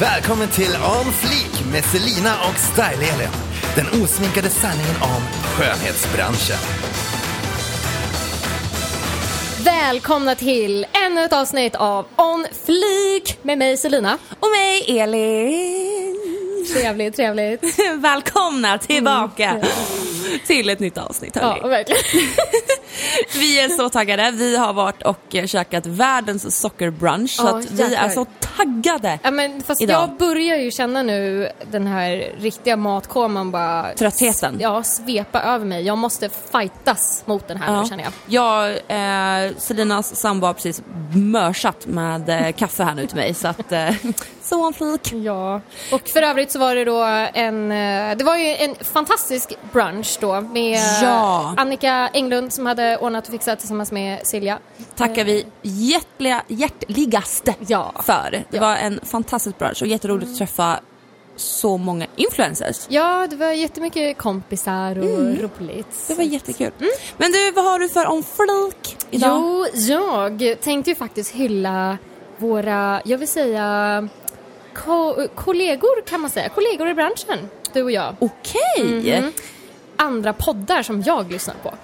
Välkommen till On Fleek med Selina och Style-Elin. Den osminkade sanningen om skönhetsbranschen. Välkomna till ännu ett avsnitt av On Fleek med mig Selina. Och mig Elin. Trevligt, trevligt. Välkomna tillbaka till ett nytt avsnitt Ja, hörni. verkligen. Vi är så taggade. Vi har varit och eh, käkat världens sockerbrunch så Ja, att vi är så taggade. Ja, men fast Idag. jag börjar ju känna nu den här riktiga matkoman bara... Tröttheten. Ja, svepa över mig. Jag måste fightas mot den här nu känner jag. Jag, eh, Selinas sambo har precis mörsat med eh, kaffe här nu till mig så att eh, så en flik. Ja, och för övrigt så var det då en, eh, det var ju en fantastisk brunch då med eh, Ja. Annika Englund som hade ordnat och fixat tillsammans med Silja. Tackar vi hjärtliga, hjärtligaste Ja. för. Det Ja. var en fantastisk brunch och jätteroligt att träffa så många influencers. Ja, det var jättemycket kompisar och roligt. Mm. Det var jättekul. Men du, vad har du för om flik idag? Jo, jag tänkte ju faktiskt hylla våra, jag vill säga, ko- kollegor kan man säga, kollegor i branschen, du och jag. Okej! Mhm. Andra poddar som jag lyssnar på.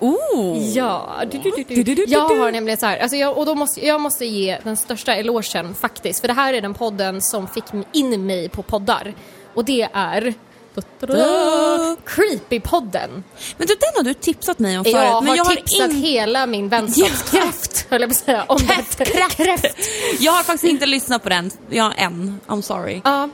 Oh! Ja, du, du, du, jag har nämligen så här, alltså jag, och då måste, jag måste ge den största elogen faktiskt, för det här är den podden som fick in mig på poddar. Och det är Creepy-podden. Men du, den har du tipsat mig om förut. Jag men har jag har tipsat in- hela min vänskapskraft, höll jag på att säga, om detta. Kräft. Jag har faktiskt inte lyssnat på den. Ja, än. I'm sorry. Ja,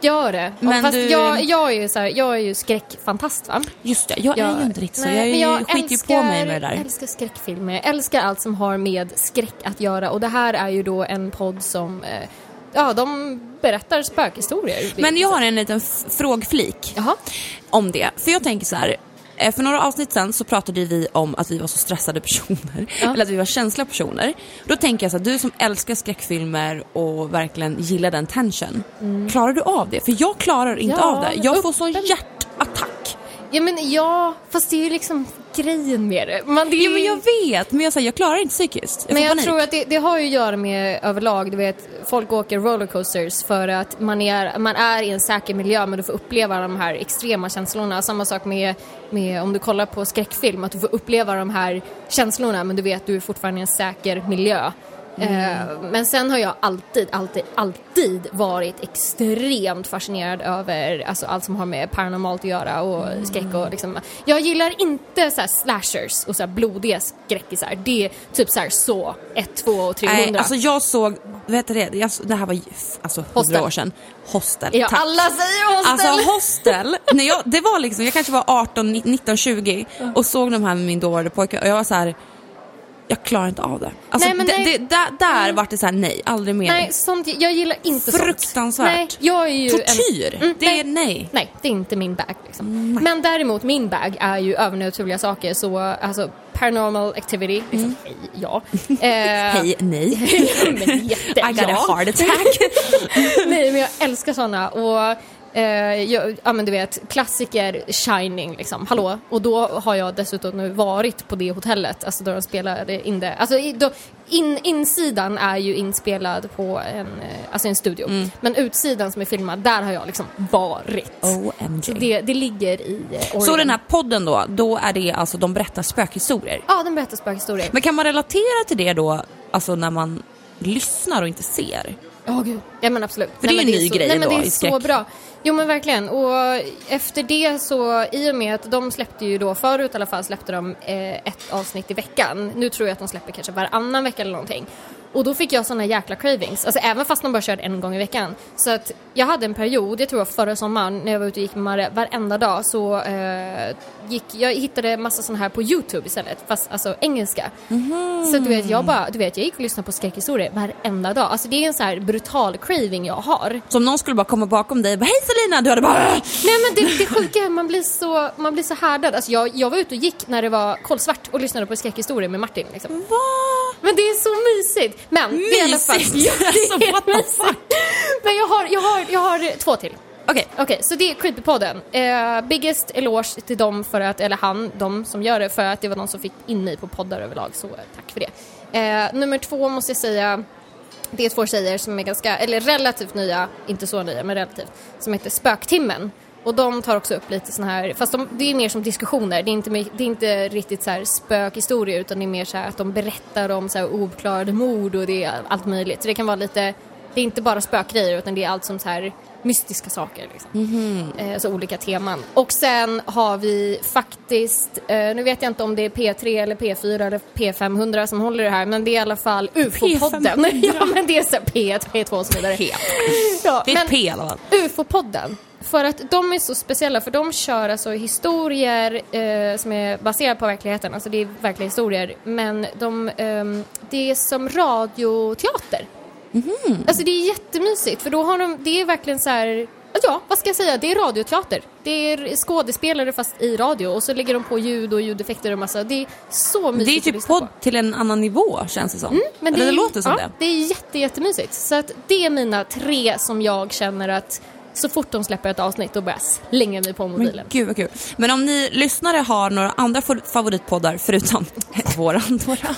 gör det. Men Fast du- jag, jag, är ju så här, jag är ju skräckfantast va? Just det, jag är ju inte riktigt så. Jag, men är ju, skiter ju på mig med det Jag där. älskar skräckfilmer, jag älskar allt som har med skräck att göra och det här är ju då en podd som, eh, ja de berättar spökhistorier. Men jag har en liten frågflik Jaha. om det. För jag tänker så här. Eh, För några avsnitt sen så pratade vi om att vi var så stressade personer. Ja. Eller att vi var känsliga personer. Då tänker jag så här, du som älskar skräckfilmer och verkligen gillar den tension. Klarar du av det? För jag klarar inte Mm. Ja, av det. Jag får sån hjärtattack. Ja men ja, fast det är ju liksom grejen med det. Man, det är Ja, men jag vet, men jag, säger, jag klarar inte psykiskt. Jag Men jag panik. tror att det, det har ju att göra med överlag, du vet, folk åker rollercoasters för att man är, man är i en säker miljö men du får uppleva de här extrema känslorna. Samma sak med, med om du kollar på skräckfilm, att du får uppleva de här känslorna men du vet du är fortfarande i en säker miljö. Eh, men sen har jag alltid, alltid, alltid varit extremt fascinerad över alltså, allt som har med paranormalt att göra och skräck och liksom. Jag gillar inte så slashers och så blodiga skräckisar. Det är typ så här så 1, 2 och 300. Nej, alltså jag såg, vet du det, jag, det här var alltså hundra Hostel. år sedan. Hostel, ja, tack. alla säger hostel! Alltså hostel, när jag, det var liksom, jag kanske var 18, 19, 20 och såg de här med min dåvarande pojke och jag var så här. Jag klarar inte av det. Alltså Nej, men det, nej. det, där, där vart det så här, nej, aldrig mer. Nej, sånt, jag gillar inte sånt. Fruktansvärt. Nej, jag är ju Tortyr, En, Mm, det är nej. Nej, det är inte min bag. Liksom. Men däremot, min bag är ju övernaturliga saker. Så alltså, paranormal activity, liksom, hej, ja. Eh, Hej, nej. men jätte, I got a ja. heart attack. Nej, men jag älskar såna. Och, eh, jag, ja, men du vet, klassiker Shining, liksom. Hallå? Och då har jag dessutom nu varit på det hotellet, alltså då de spelade in det. Alltså, då, in, insidan är ju inspelad på en, eh, alltså en studio. Mm. Men utsidan som är filmad, där har jag liksom varit. OMG. Så det, det ligger i eh, Så den här podden då, då är det alltså, de berättar spökhistorier. Ja, den berättar spökhistorier. Men kan man relatera till det då, alltså när man lyssnar och inte ser? Ja, gud. Ja, men absolut. För det är en ny så, grej nej, men det är i så skräck. bra. Jo men verkligen. Och efter det så, i och med att de släppte ju då, förut i alla fall släppte de eh, ett avsnitt i veckan. Nu tror jag att de släpper kanske varannan vecka eller någonting. Och då fick jag såna jäkla cravings, alltså även fast de bara körde en gång i veckan. Så att jag hade en period, jag tror förra sommaren, när jag var ute och gick med Marre varenda dag så eh, gick, jag hittade massa såna här på Youtube istället, fast alltså engelska. Så du vet, jag bara, du vet, jag gick och lyssnade på skräckhistorier varenda dag. Alltså det är en så här brutal craving jag har. Så om någon skulle bara komma bakom dig och bara hej Selina, du hade bara! Nej men det, det sjuka är man blir så, man blir så härdad. Alltså jag, jag var ute och gick när det var kolsvart och lyssnade på skräckhistorier med Martin. Liksom. Va? Men det är så mysigt! Men. Mysigt? Det är Alltså, what the fuck? Men jag har, jag, har, jag har två till. Okej, Okej, så det är Creepypodden. Eh, biggest eloge till dem för att, eller han, de som gör det, för att det var de som fick in mig på poddar överlag, så eh, tack för det. Eh, nummer två måste jag säga, det är två tjejer som är ganska, eller relativt nya, inte så nya men relativt, som heter Spöktimmen. Och de tar också upp lite såna här, fast de, det är mer som diskussioner, det är inte, det är inte riktigt så här spökhistorier utan det är mer så här att de berättar om så här ouppklarade mord och det är allt möjligt. Så det kan vara lite, det är inte bara spökgrejer utan det är allt som så här mystiska saker. Liksom. Eh, så olika teman. Och sen har vi faktiskt, eh, nu vet jag inte om det är P3 eller P4 eller P500 som håller det här men det är i alla fall UFO-podden. P500. ja men det är så här P1, P2 och så vidare. Helt. Ja, Det är ett P i alla fall. UFO-podden. För att de är så speciella, för de kör alltså historier eh, som är baserade på verkligheten, alltså det är verkliga historier, men de, ehm, det är som radioteater. Alltså det är jättemysigt, för då har de, det är verkligen så här, ja vad ska jag säga, det är radioteater. Det är skådespelare fast i radio och så lägger de på ljud och ljudeffekter och massa, det är så mysigt Det är typ lyssna på. podd till en annan nivå känns det som. Mm, Men Eller det är- låter som ja, det. Det är jätte, jättemysigt. Så att det är mina tre som jag känner att så fort de släpper ett avsnitt då börjar jag slänga mig på Men mobilen. gud vad kul. Men om ni lyssnare har några andra fa- favoritpoddar förutom våran, våra,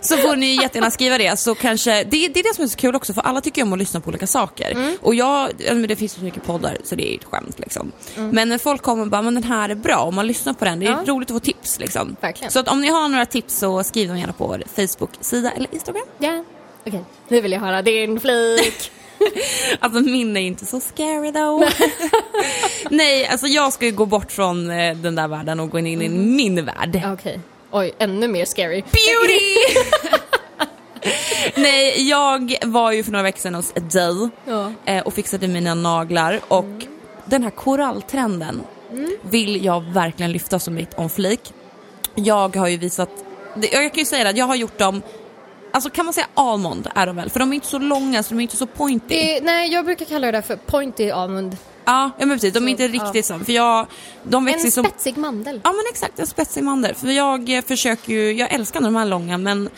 så får ni jättegärna skriva det. Så kanske, det, det är det som är så kul också för alla tycker om att lyssna på olika saker. Mm. Och jag, ja, men det finns så mycket poddar så det är ju ett skämt liksom. Mm. Men när folk kommer och bara, men den här är bra, om man lyssnar på den, det är Ja. roligt att få tips liksom. Verkligen. Så att om ni har några tips så skriv dem gärna på vår Facebook-sida eller Instagram. Ja, okej. Nu vill jag höra din flik. Alltså min är inte så scary though. Nej, alltså jag ska ju gå bort från eh, den där världen och gå in i Mm. min värld. Okej. Oj, ännu mer scary. Beauty! Nej, jag var ju för några veckor sedan hos Adele Ja. eh, och fixade mina naglar och den här koralltrenden vill jag verkligen lyfta som mitt om flik. Jag har ju visat, jag kan ju säga att jag har gjort dem Alltså kan man säga almond är de väl? För de är inte så långa så de är inte så pointy. Det, nej, jag brukar kalla det där för pointy almond. Ja, ja men precis. De är inte ja. riktigt så. För jag, de växer En som... spetsig mandel. Ja men exakt, en spetsig mandel. För jag eh, försöker ju, jag älskar de här långa men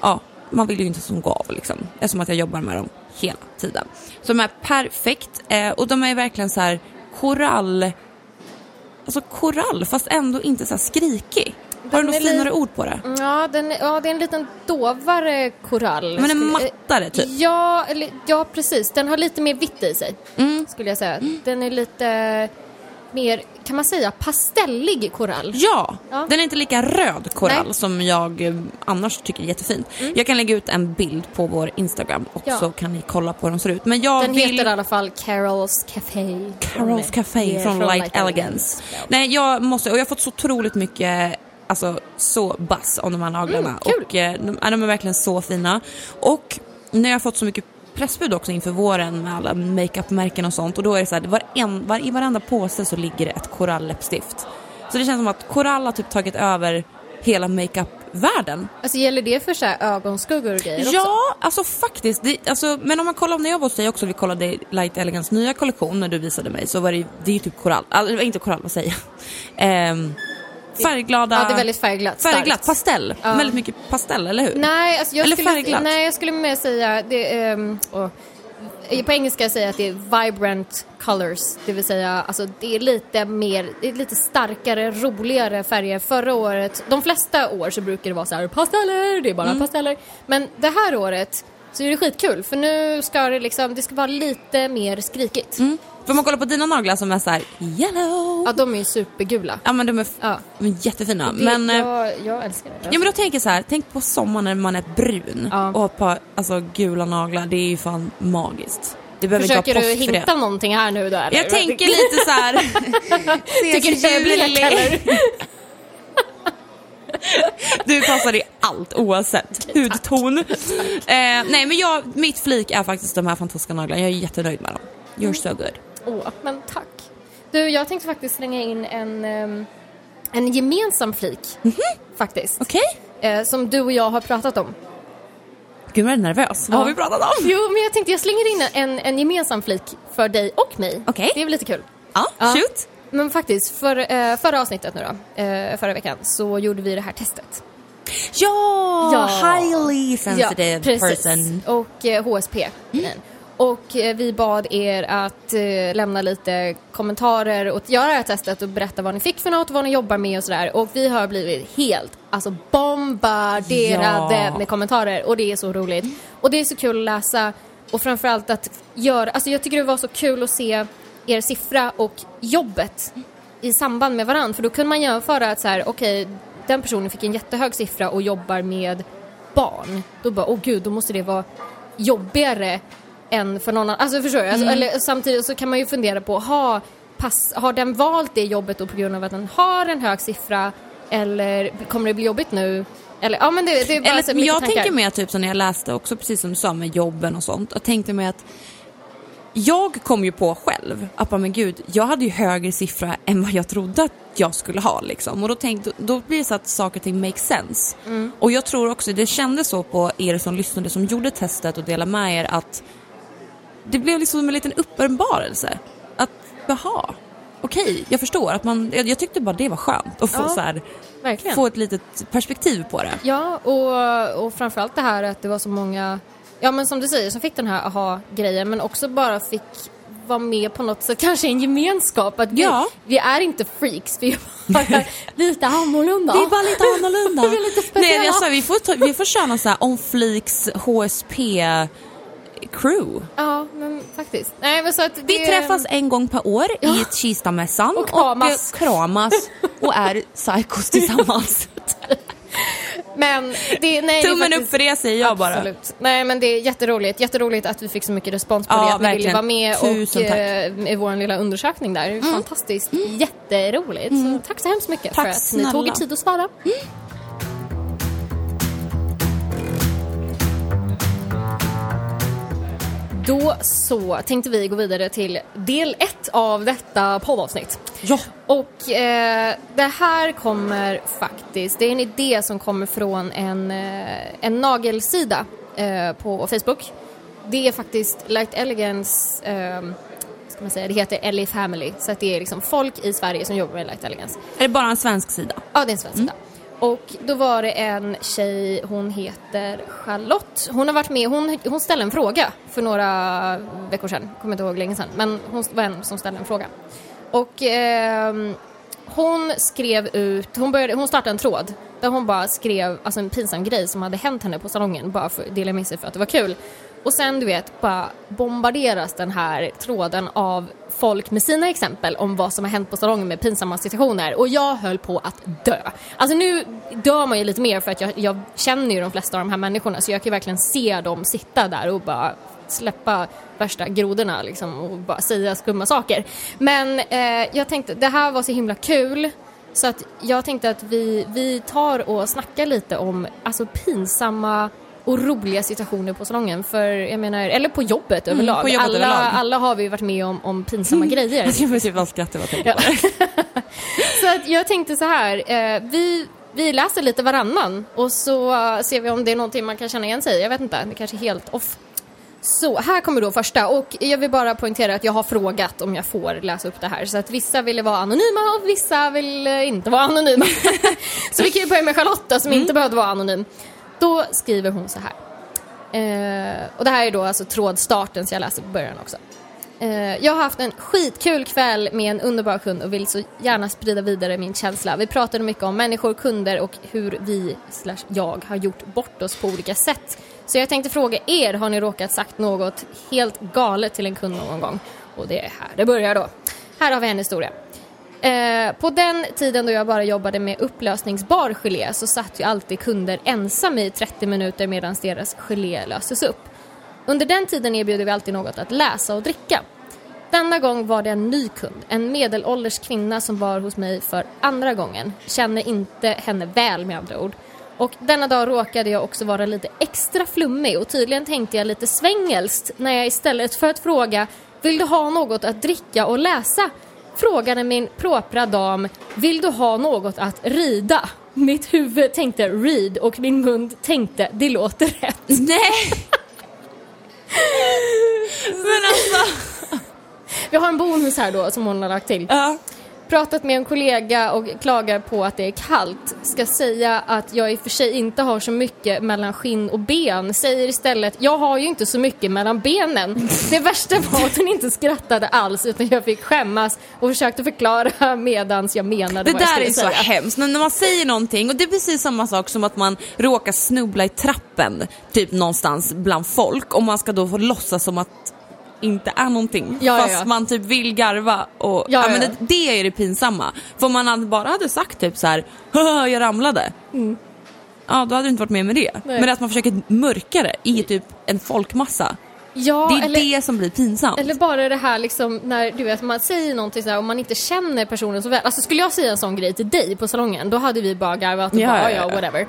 ja, man vill ju inte som gå av liksom. Eftersom att jag jobbar med dem hela tiden. Så de är perfekt eh, och de är verkligen så här korall, alltså korall fast ändå inte så här skrikig. Har du något li- finare ord på det? Ja, den, ja, det är en liten dovare korall. Men en mattare typ. Ja, eller, ja, precis. Den har lite mer vitt i sig, Mm. skulle jag säga. Den är lite mer, kan man säga, pastellig korall. Ja, Ja. den är inte lika röd korall Nej. Mm. som jag eh, annars tycker är jättefint. Jag kan lägga ut en bild på vår Instagram och Ja. så kan ni kolla på hur de ser ut. Men jag Den vill... heter i alla fall Carol's Café. Carol's Café Yeah, från Light Elegance. Ja. Nej, jag måste, och jag har fått så otroligt mycket Alltså så buzz om de här naglarna Mm, och eh, de, de är verkligen så fina. Och när jag har fått så mycket pressbud också inför våren med alla makeupmärken och sånt och då är det så här, var en, var, i varenda påse så ligger det ett koralläppstift. Så det känns som att korall har typ tagit över hela makeupvärlden. Alltså gäller det för så här ögonskuggor och grejer också? Ja, alltså faktiskt. Det, alltså, men om man kollar, när jag var hos dig också, vi kollade Light Elegance nya kollektion när du visade mig, så var det, det är ju typ korall, alltså, inte korall, vad säger jag? Ehm, färgglada, Ja, det är väldigt färgglatt. färgglatt, pastell. Ja. Väldigt mycket pastell, eller hur? Nej, alltså jag Eller skulle, färgglatt. nej, jag skulle mer säga, det, ehm, åh. på engelska säger jag att det är vibrant colors, det vill säga alltså det är lite mer, det är lite starkare, roligare färger. Förra året, de flesta år så brukar det vara så här pasteller, det är bara Mm. pasteller. Men det här året så är det skitkul för nu ska det liksom, det ska vara lite mer skrikigt. Mm. För man kollar på dina naglar som är så här yellow. Ja, de är ju supergula. Ja men de är, Ja. de är jättefina. Det, men, eh, jag, jag älskar det. Ja men då tänker jag så här, tänk på sommaren när man är brun Ja. och har ett par alltså, gula naglar, det är ju fan magiskt. Behöver Försöker inte du post för hinta någonting här nu då eller? Jag tänker lite så här. Tycker du jag är blek? Du passar i allt oavsett hudton. Eh, nej men jag, mitt flik är faktiskt de här fantastiska naglarna. Jag är jättenöjd med dem. You're so good. Åh, men tack. Du, jag tänkte faktiskt slänga in en, ehm, en gemensam flik. Faktiskt. Okej? Eh, som du och jag har pratat om. Gud vad jag är nervös. Vad har vi pratat om? Jo, men jag tänkte jag slänger in en, en gemensam flik för dig och mig. Okej. Det är väl lite kul. Ja, Ja. shoot. Men faktiskt, för, eh, förra avsnittet nu då, eh, förra veckan, så gjorde vi det här testet. Ja, Ja. highly sensitive precis. person. Och HSP. grejen. Och eh, vi bad er att eh, lämna lite kommentarer och göra det här testet och berätta vad ni fick för något, vad ni jobbar med och sådär. Och vi har blivit helt alltså bombarderade Ja. med kommentarer och det är så roligt. Och det är så kul att läsa och framförallt att göra, alltså jag tycker det var så kul att se er siffra och jobbet i samband med varandra för då kunde man jämföra att så här, okej, den personen fick en jättehög siffra och jobbar med barn. Då bara, åh gud, då måste det vara jobbigare än för någon annan. Alltså förstår du? Alltså, eller, samtidigt så kan man ju fundera på, ha, pass, har den valt det jobbet då på grund av att den har en hög siffra eller kommer det bli jobbigt nu? Eller, ja men det, det är bara så Eller, mycket jag tankar. tänker att typ som när jag läste också, precis som du sa med jobben och sånt, jag tänkte mig att jag kom ju på själv att men gud, jag hade ju högre siffra än vad jag trodde att jag skulle ha liksom. Och då, tänkte, då blir det så att saker och ting make sense. Mm. Och jag tror också, det kändes så på er som lyssnade som gjorde testet och delade med er att det blev liksom en liten uppenbarelse. Att, jaha, okej, jag förstår. Att man, jag, jag tyckte bara det var skönt att få, Ja, så här, få ett litet perspektiv på det. Ja, och, och framförallt det här att det var så många, ja men som du säger, som fick den här aha-grejen men också bara fick vara med på något sätt, kanske en gemenskap. Att vi, Ja. vi är inte freaks, vi är bara lite annorlunda. Det är bara lite annorlunda. Vi är lite speciella. Nej, jag sa, vi, får ta, vi får köra någon sån här on fleeks HSP crew. Ja, men faktiskt. Nej, men så att det... Vi träffas en gång per år i Kistamässan Och kramas. och eh, kramas och är psychos tillsammans. Men det, nej, det Tummen faktiskt- upp för det säger jag bara. Absolut. Nej men det är jätteroligt, jätteroligt att vi fick så mycket respons på Ja, det, att ni ville verkligen. vara med Tusen och tack. Mm. eh, i vår lilla undersökning där. Fantastiskt, jätteroligt. Så tack så hemskt mycket Tack för att ni tog er snälla. tid att svara. Då så tänkte vi gå vidare till del ett av detta poddavsnitt. Ja. Och eh, det här kommer faktiskt, det är en idé som kommer från en, eh, en nagelsida eh, på Facebook. Det är faktiskt Light Elegance, eh, ska man säga, det heter Ellie Family. Så att det är liksom folk i Sverige som jobbar med Light Elegance. Är det bara en svensk sida? Ja, det är en svensk sida. Och då var det en tjej, hon heter Charlotte. Hon har varit med, hon, hon ställde en fråga för några veckor sedan, kommer inte ihåg länge sedan, men hon var en som ställde en fråga. Och eh, hon skrev ut, hon, började, hon startade en tråd där hon bara skrev alltså en pinsam grej som hade hänt henne på salongen bara för att dela med sig för att det var kul. Och sen du vet bara bombarderas den här tråden av folk med sina exempel om vad som har hänt på salongen med pinsamma situationer och jag höll på att dö. Alltså nu dör man ju lite mer för att jag, jag känner ju de flesta av de här människorna så jag kan ju verkligen se dem sitta där och bara släppa värsta grodorna liksom och bara säga skumma saker. Men eh, jag tänkte, det här var så himla kul så att jag tänkte att vi, vi tar och snackar lite om alltså pinsamma och roliga situationer på salongen. För jag menar, eller på jobbet överlag. Mm, på jobbet alla, överlag. alla har vi varit med om, om pinsamma grejer. Jag ska typ bara skratta vad jag tänker Ja. på. Så att jag tänkte så här, eh, vi, vi läser lite varannan och så ser vi om det är någonting man kan känna igen sig i. Jag vet inte, det kanske är helt off. Så, här kommer då första och jag vill bara poängtera att jag har frågat om jag får läsa upp det här så att vissa ville vara anonyma och vissa vill eh, inte vara anonyma. så vi kan ju börja med Charlotta som inte behövde vara anonym. Då skriver hon så här. Eh, och det här är då alltså trådstarten så jag läser på början också. Eh, jag har haft en skitkul kväll med en underbar kund och vill så gärna sprida vidare min känsla. Vi pratade mycket om människor, kunder och hur vi, slash jag, har gjort bort oss på olika sätt. Så jag tänkte fråga er, har ni råkat sagt något helt galet till en kund någon gång? Och det är här det börjar då. Här har vi en historia. Eh, på den tiden då jag bara jobbade med upplösningsbar gelé så satt ju alltid kunder ensamma i 30 minuter medan deras gelé löstes upp. Under den tiden erbjuder vi alltid något att läsa och dricka. Denna gång var det en ny kund, en medelålders kvinna som var hos mig för andra gången. Känner inte henne väl med andra ord. Och denna dag råkade jag också vara lite extra flummig och tydligen tänkte jag lite svengelskt när jag istället för att fråga Vill du ha något att dricka och läsa? Frågade min propra dam Vill du ha något att rida? Mitt huvud tänkte read och min mun tänkte det låter rätt. Nej! Men alltså... Vi har en bonus här då som hon har lagt till. Ja. Pratat med en kollega och klagar på att det är kallt. Ska säga att jag i och för sig inte har så mycket mellan skinn och ben. Säger istället, jag har ju inte så mycket mellan benen. Det värsta var att hon inte skrattade alls utan jag fick skämmas och försökte förklara medans jag menade Det vad jag där skulle är så säga. hemskt, när man säger någonting och det är precis samma sak som att man råkar snubbla i trappen, typ någonstans bland folk och man ska då få låtsas som att inte är någonting. Ja, ja, fast ja. man typ vill garva och Ja, ja, men ja. det, det är det pinsamma. För om man bara hade sagt typ så här, "Haha, jag ramlade. Ja, då hade du inte varit med med det. Mm. Nej. Men att man försöker mörka det i typ en folkmassa. Ja, det är eller... det som blir pinsamt. Eller bara det här liksom när du vet man säger någonting så här och man inte känner personen så väl. Alltså skulle jag säga en sån grej till dig på salongen då hade vi bara garvat och Ja, bara ja, ja, whatever.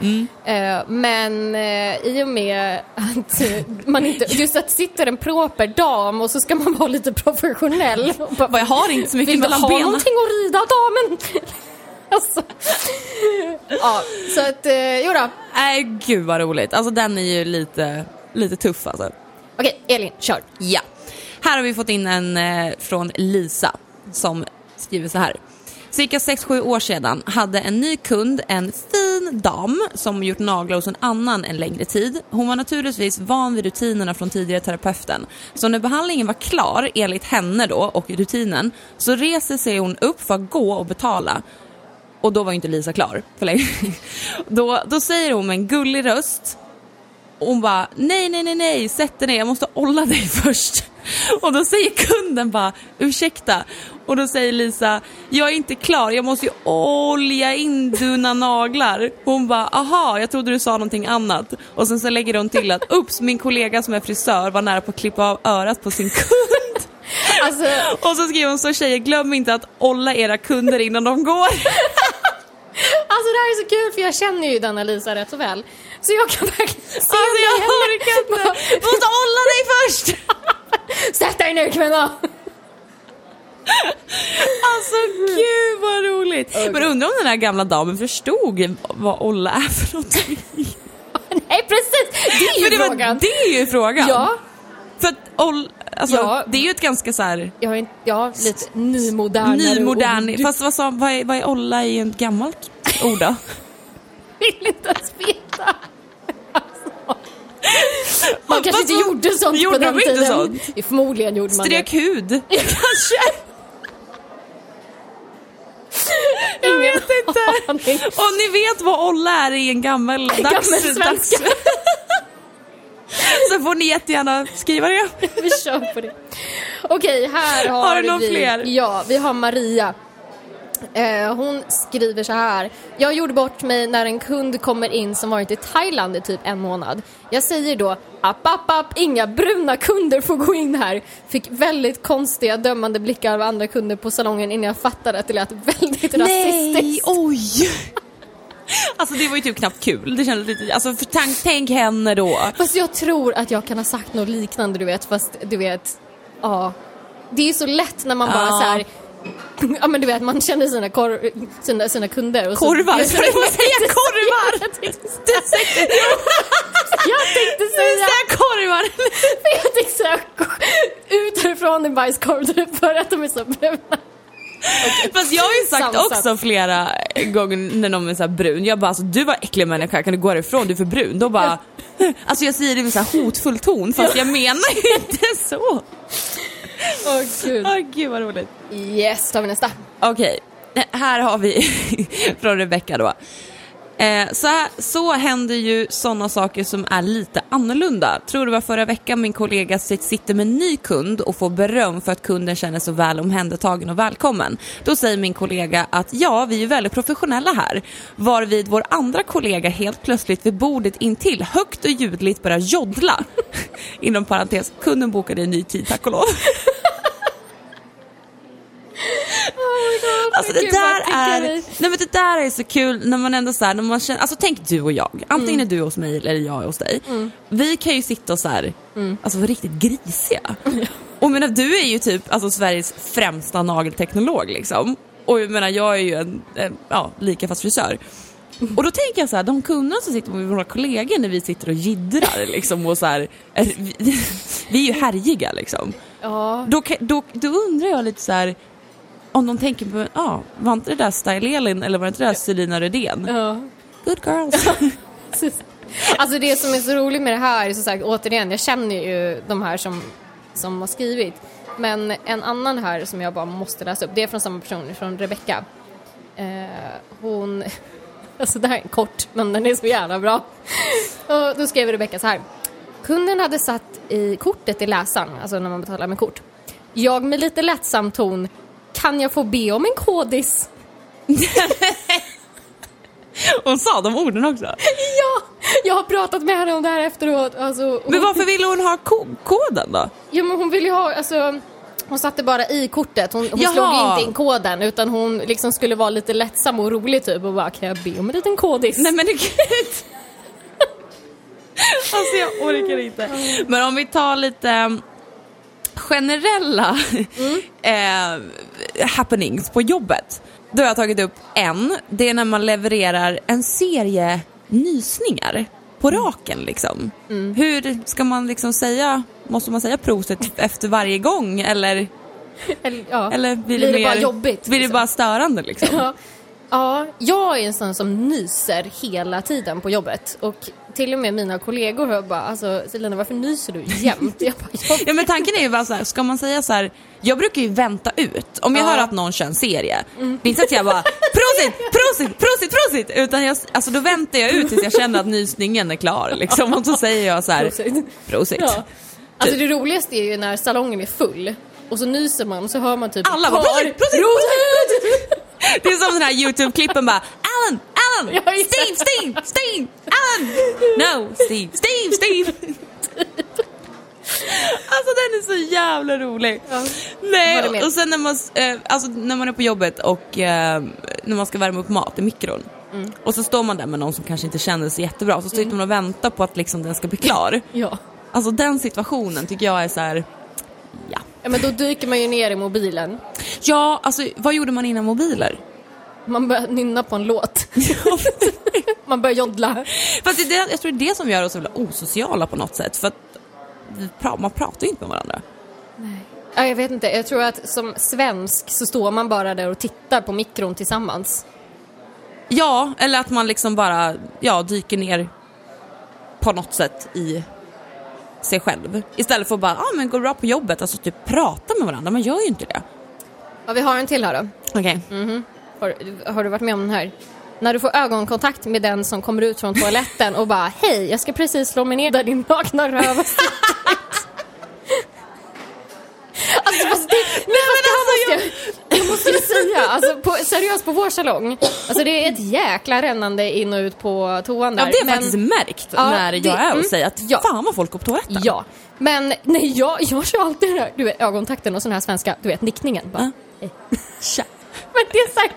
Eh, men eh, i och med att man inte, just att sitter en proper dam och så ska man vara lite professionell. Och bara, jag har inte så mycket Vill du mellan ha benen. någonting att rida damen? alltså. Ja, så att eh, jo då. Nej, gud vad roligt. Alltså den är ju lite, lite tuff alltså. Okej, Elin, kör. Ja. Här har vi fått in en eh, från Lisa som skriver så här. Cirka 6-7 år sedan hade en ny kund en fin dam som gjort naglar hos en annan en längre tid. Hon var naturligtvis van vid rutinerna från tidigare terapeuten. Så när behandlingen var klar, enligt henne då och rutinen, så reser sig hon upp för att gå och betala. Och då var ju inte Lisa klar för länge. Då, då säger hon med en gullig röst och hon bara, nej, nej, nej, nej, sätt dig ner, jag måste olla dig först. Och då säger kunden bara, ursäkta. Och då säger Lisa, jag är inte klar, jag måste ju olja in dina naglar. Hon bara, aha, jag trodde du sa någonting annat. Och sen så lägger hon till att, ups, min kollega som är frisör var nära på att klippa av örat på sin kund. Alltså, Och så skriver hon, så tjejer, glöm inte att olla era kunder innan de går. Alltså det här är så kul för jag känner ju denna Lisa rätt så väl. Så jag kan verkligen se Alltså jag orkar inte, du måste olla dig först. Sätt dig ner kvinna! Alltså gud vad roligt! Men undrar om den här gamla damen förstod vad olla är för någonting? Nej precis, det är ju det, var, frågan. det är ju frågan! Ja, För att oll, alltså, Ja. det är ju ett ganska så här jag är, ja, lite nymodernare nymodern, ord. fast vad, sa, vad, är, vad är olla i ett gammalt ord då? Vill inte ens veta. Alltså. Man kanske inte gjorde sånt Gjorde på den de inte tiden. sånt? Förmodligen gjorde man Strök det. hud? Kanske? Ingen vet inte. aning. Om ni vet vad olla är i en gammal dags... Gammelsvenska. dags så får ni jättegärna skriva det. Vi kör på det. Okej, här har, Har du någon vi... fler? Ja, vi har Maria. Eh, hon skriver så här. Jag gjorde bort mig när en kund kommer in som varit i Thailand i typ en månad. Jag säger då app, app, app, inga bruna kunder får gå in här. Fick väldigt konstiga dömande blickar av andra kunder på salongen innan jag fattade att det lät väldigt rasistiskt. oj! Alltså det var ju typ knappt kul. Det kändes lite, alltså för tank, tänk henne då. Fast jag tror att jag kan ha sagt något liknande du vet, fast du vet, ja. Det är så lätt när man bara Ja. så här. Ja men du vet man känner sina, kor- sina, sina kunder och så, Korvar, Jag ska du få säga korvar? Jag tänkte, Du säger, jag tänkte du säga, säger korvar! jag tänkte säga ut härifrån din bajskorv för att de är så bruna. Fast jag har ju sagt Samsat. också flera gånger när någon är så här brun, jag bara alltså du var äcklig människa, kan du gå härifrån, du är för brun. Då bara, alltså jag säger det med så här hotfull ton fast jag menar ju inte så. Åh gud. Åh gud vad roligt. Yes, tar vi nästa. Okej, här har vi från Rebecca då. Eh, så, här, så händer ju sådana saker som är lite annorlunda. Tror det var förra veckan min kollega sitter med en ny kund och får beröm för att kunden känner sig väl omhändertagen och välkommen. Då säger min kollega att ja, vi är väldigt professionella här. Varvid vår andra kollega helt plötsligt vid bordet intill högt och ljudligt börjar joddla. Inom parentes, kunden bokade en ny tid tack och lov. Alltså det där är, nej men det där är så kul när man ändå så här, när man känner, alltså tänk du och jag, antingen Mm. är du hos mig eller jag är hos dig. Vi kan ju sitta och så här, Mm. alltså vara riktigt grisiga. Och jag menar du är ju typ alltså Sveriges främsta nagelteknolog liksom. Och jag menar jag är ju en, en ja, lika fast frisör. Och då tänker jag så här, de kunderna som sitter med våra kollegor när vi sitter och jiddrar liksom och så här, är, vi, vi är ju härjiga liksom. Ja. Då, då, då undrar jag lite så här. Om de tänker på, ja, var inte det där Style Elin eller var inte det där Selina Rydén? Ja. Good girls. Alltså det som är så roligt med det här, är som sagt återigen, jag känner ju de här som, som har skrivit. Men en annan här som jag bara måste läsa upp, det är från samma person, från Rebecca. Eh, hon, alltså det här är kort, men den är så jävla bra. Och då skrev Rebecca så här. Kunden hade satt i kortet i läsaren, alltså när man betalar med kort. Jag med lite lättsam ton, kan jag få be om en kodis? Hon sa de orden också. Ja, jag har pratat med henne om det här efteråt. Alltså, hon- Men varför ville hon ha ko- koden då? Ja men hon ville ju ha, alltså hon satte bara i kortet, hon, hon slog inte in koden utan hon liksom skulle vara lite lättsam och rolig typ och bara kan jag be om en liten kodis? Nej men det Alltså jag orkar inte. Men om vi tar lite generella eh, happenings på jobbet. Då har jag tagit upp en. Det är när man levererar en serie nysningar på raken liksom. Hur ska man liksom säga, måste man säga proset efter varje gång eller, Eller, ja. eller blir, Blir det mer, bara jobbigt, Blir det liksom? bara störande liksom? Ja. Ja, jag är en sån som nyser hela tiden på jobbet och till och med mina kollegor hör bara alltså Selina varför nyser du jämt? Jag bara, jag Ja men tanken är ju bara så här, ska man säga så här, jag brukar ju vänta ut. Om jag Ja. hör att någon kör en serie, det är inte att jag bara prosit, prosit, prosit, prosit, utan jag, alltså då väntar jag ut tills jag känner att nysningen är klar liksom. Och så säger jag så här, Prosit. prosit. Ja. Alltså det roligaste är ju när salongen är full och så nyser man och så hör man typ Alla bara, prosit, prosit, prosit! Det är som den här YouTube-klippen bara, Alan, Alan. Steve, Steve, Steve, Alan, no, Steve, Steve, Steve. Alltså den är så jävla rolig. Ja. Nej, och sen när man, eh, alltså, när man är på jobbet och eh, när man ska värma upp mat i mikron. Mm. Och så står man där med någon som kanske inte känner sig jättebra så sitter man och väntar på att liksom, den ska bli klar. Ja. Alltså den situationen tycker jag är så här. Ja. ja men då dyker man ju ner i mobilen. Ja, alltså vad gjorde man innan mobiler? Man börjar nynna på en låt. man börjar joddla. Fast det, är det, jag tror det är det som gör oss så osociala på något sätt. För att man pratar ju inte med varandra. Ja, jag vet inte, jag tror att som svensk så står man bara där och tittar på mikron tillsammans. Ja, eller att man liksom bara ja, dyker ner på något sätt i sig själv. Istället för att bara, ah, men gå bra på jobbet, alltså typ prata med varandra. Man gör ju inte det. Ja, vi har en till här då. Okej. Har, har du varit med om den här? När du får ögonkontakt med den som kommer ut från toaletten och bara Hej, jag ska precis slå mig ner där din nakna röv har suttit." Alltså fast det, nej, det här måste jag, jag måste ju säga, alltså på, seriöst på vår salong, alltså det är ett jäkla rännande in och ut på toan där. Ja, det är men- faktiskt märkt Ja, när det- jag är och mm, säger att ja. fan vad folk går på toaletten. Ja, men nej, jag, jag kör alltid den här, du vet ögonkontakten och sån här svenska, du vet nickningen. Bara, Ja. Tja. Men det är så här,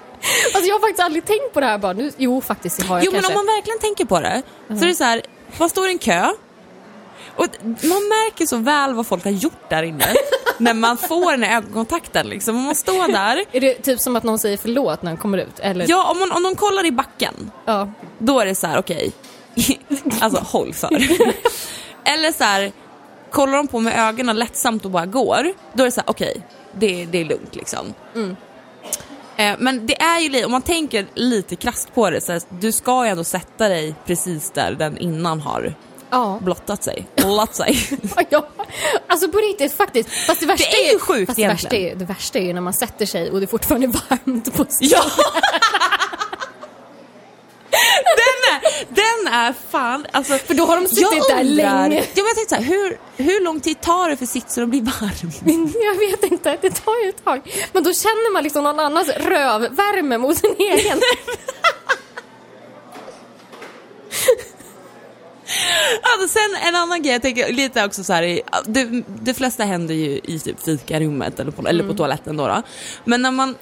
alltså jag har faktiskt aldrig tänkt på det här bara nu, jo faktiskt det har jag Jo men kanske. om man verkligen tänker på det så är det så här, man står i en kö och man märker så väl vad folk har gjort där inne när man får den här ögonkontakten liksom. Om man står där, Är det typ som att någon säger förlåt när han kommer ut? Eller? ja om, man, om de kollar i backen ja. då är det så här okej, alltså håll för. Eller så här, kollar de på med ögonen lättsamt och bara går, då är det så här okej, det, det är lugnt liksom. Eh, Men det är ju om man tänker lite krasst på det, så här, du ska ju ändå sätta dig precis där den innan har Ja. blottat sig, blott sig. ja. Alltså på riktigt faktiskt. Fast det värsta Det är ju sjukt fast det värsta är, egentligen. det värsta är ju när man sätter sig och det är fortfarande varmt på sig. ja! den, är, den är fan, alltså. För då har de suttit där länge. Ja, men jag tänkte så här, hur, hur lång tid tar det för sitsen att bli varm? Jag vet inte, det tar ju ett tag. Men då känner man liksom någon annans rövvärme mot sin egen. Alltså sen en annan grej, jag tänker lite också så här, i- det, det flesta händer ju i typ fikarummet eller på, eller på toaletten då, då. Men när man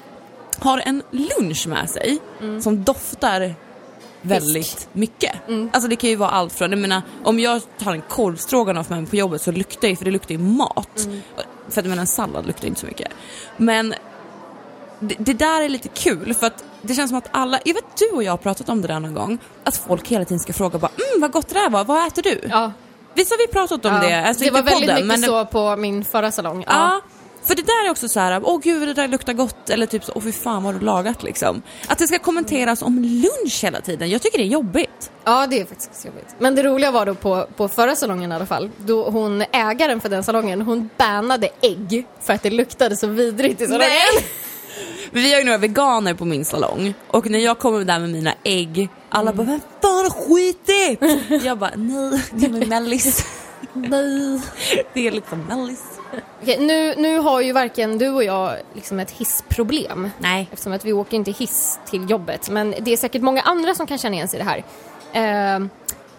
har en lunch med sig som doftar väldigt mycket. Alltså det kan ju vara allt från, jag menar om jag tar en korvstroganoff med mig på jobbet så luktar ju, för det luktar ju mat. För att jag menar en sallad luktar inte så mycket. Men det, det där är lite kul för att det känns som att alla, jag vet du och jag har pratat om det där någon gång, att folk hela tiden ska fråga bara mm vad gott det där var, vad äter du? Ja. Visst har vi pratat om ja. det? Alltså det var väldigt podden, mycket men så på min förra salong. Ja. För det där är också så här, åh gud det där luktar gott eller typ så, åh fy fan vad har du lagat liksom. Att det ska kommenteras om lunch hela tiden, jag tycker det är jobbigt. Ja, det är faktiskt jobbigt. Men det roliga var då på, på förra salongen i alla fall, då hon, ägaren för den salongen, hon bannade ägg för att det luktade så vidrigt i salongen. Men vi har ju några veganer på min salong och när jag kommer där med mina ägg, alla bara, vem fan har skitit? Jag bara, nej, det är min mellis. Nej. Det är liksom mellis. Okej, nu, nu har ju varken du och jag liksom ett hissproblem. Nej. Eftersom att vi åker inte hiss till jobbet. Men det är säkert många andra som kan känna igen sig i det här. Eh,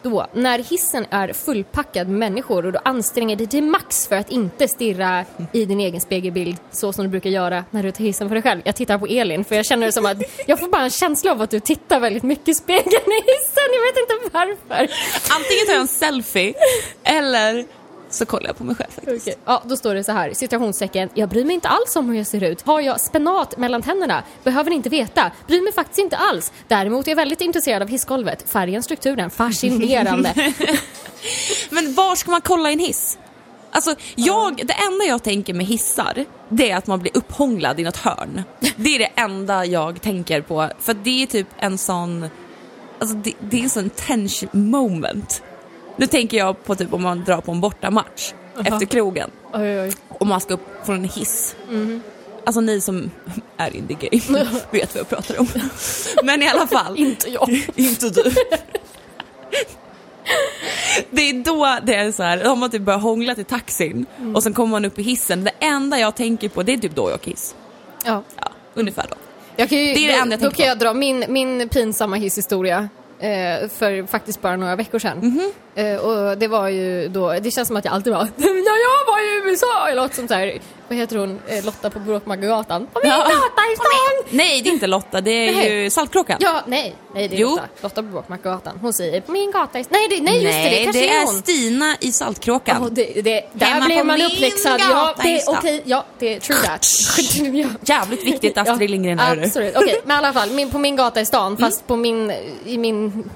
då, när hissen är fullpackad med människor och du anstränger dig till max för att inte stirra i din egen spegelbild så som du brukar göra när du tar hissen för dig själv. Jag tittar på Elin för jag känner det som att jag får bara en känsla av att du tittar väldigt mycket i spegeln i hissen. Jag vet inte varför. Antingen tar jag en selfie eller så kollar jag på mig själv faktiskt. Okej. Ja, då står det så här, citationstecken. Jag bryr mig inte alls om hur jag ser ut. Har jag spenat mellan tänderna? Behöver inte veta. Bryr mig faktiskt inte alls. Däremot är jag väldigt intresserad av hissgolvet. Färgen, strukturen, fascinerande. Men var ska man kolla i en hiss? Alltså, jag, det enda jag tänker med hissar, det är att man blir upphånglad i något hörn. Det är det enda jag tänker på. För det är typ en sån, alltså det, det är en sån tension moment. Nu tänker jag på typ om man drar på en bortamatch efter krogen oj, oj. och man ska upp från en hiss. Alltså ni som är in the game vet vad jag pratar om. Men i alla fall. Inte jag. Inte du. Det är då det är så här, då har man typ börjat hångla till taxin och sen kommer man upp i hissen. Det enda jag tänker på det är typ då jag åker hiss. Ja. Ja, ungefär då. Ju, Det är det enda jag Då kan jag dra min, min pinsamma hisshistoria. Eh, för faktiskt bara några veckor sedan. Mhm. Eh, och det var ju då, det känns som att jag alltid var när jag var i USA, jag låter som så här, vad heter hon, eh, Lotta på Bråkmakargatan. På min Ja. gata i stan! Nej, det är inte Lotta, det är Nej. ju Saltkråkan. Ja, nej, nej det är Jo. Lotta. Lotta på Bråkmakargatan. Hon säger på min gata i Nej, det, nej just det, det Nej, kanske det är hon. Stina i Saltkråkan. Ja, det, det, där Hemma på man uppläxad. Ja, det, okej, ja, det är true that. ja. Jävligt viktigt Astrid Lindgren du. Absolut. Okej, men i alla fall, min, på min gata i stan, fast Mm. på min, i min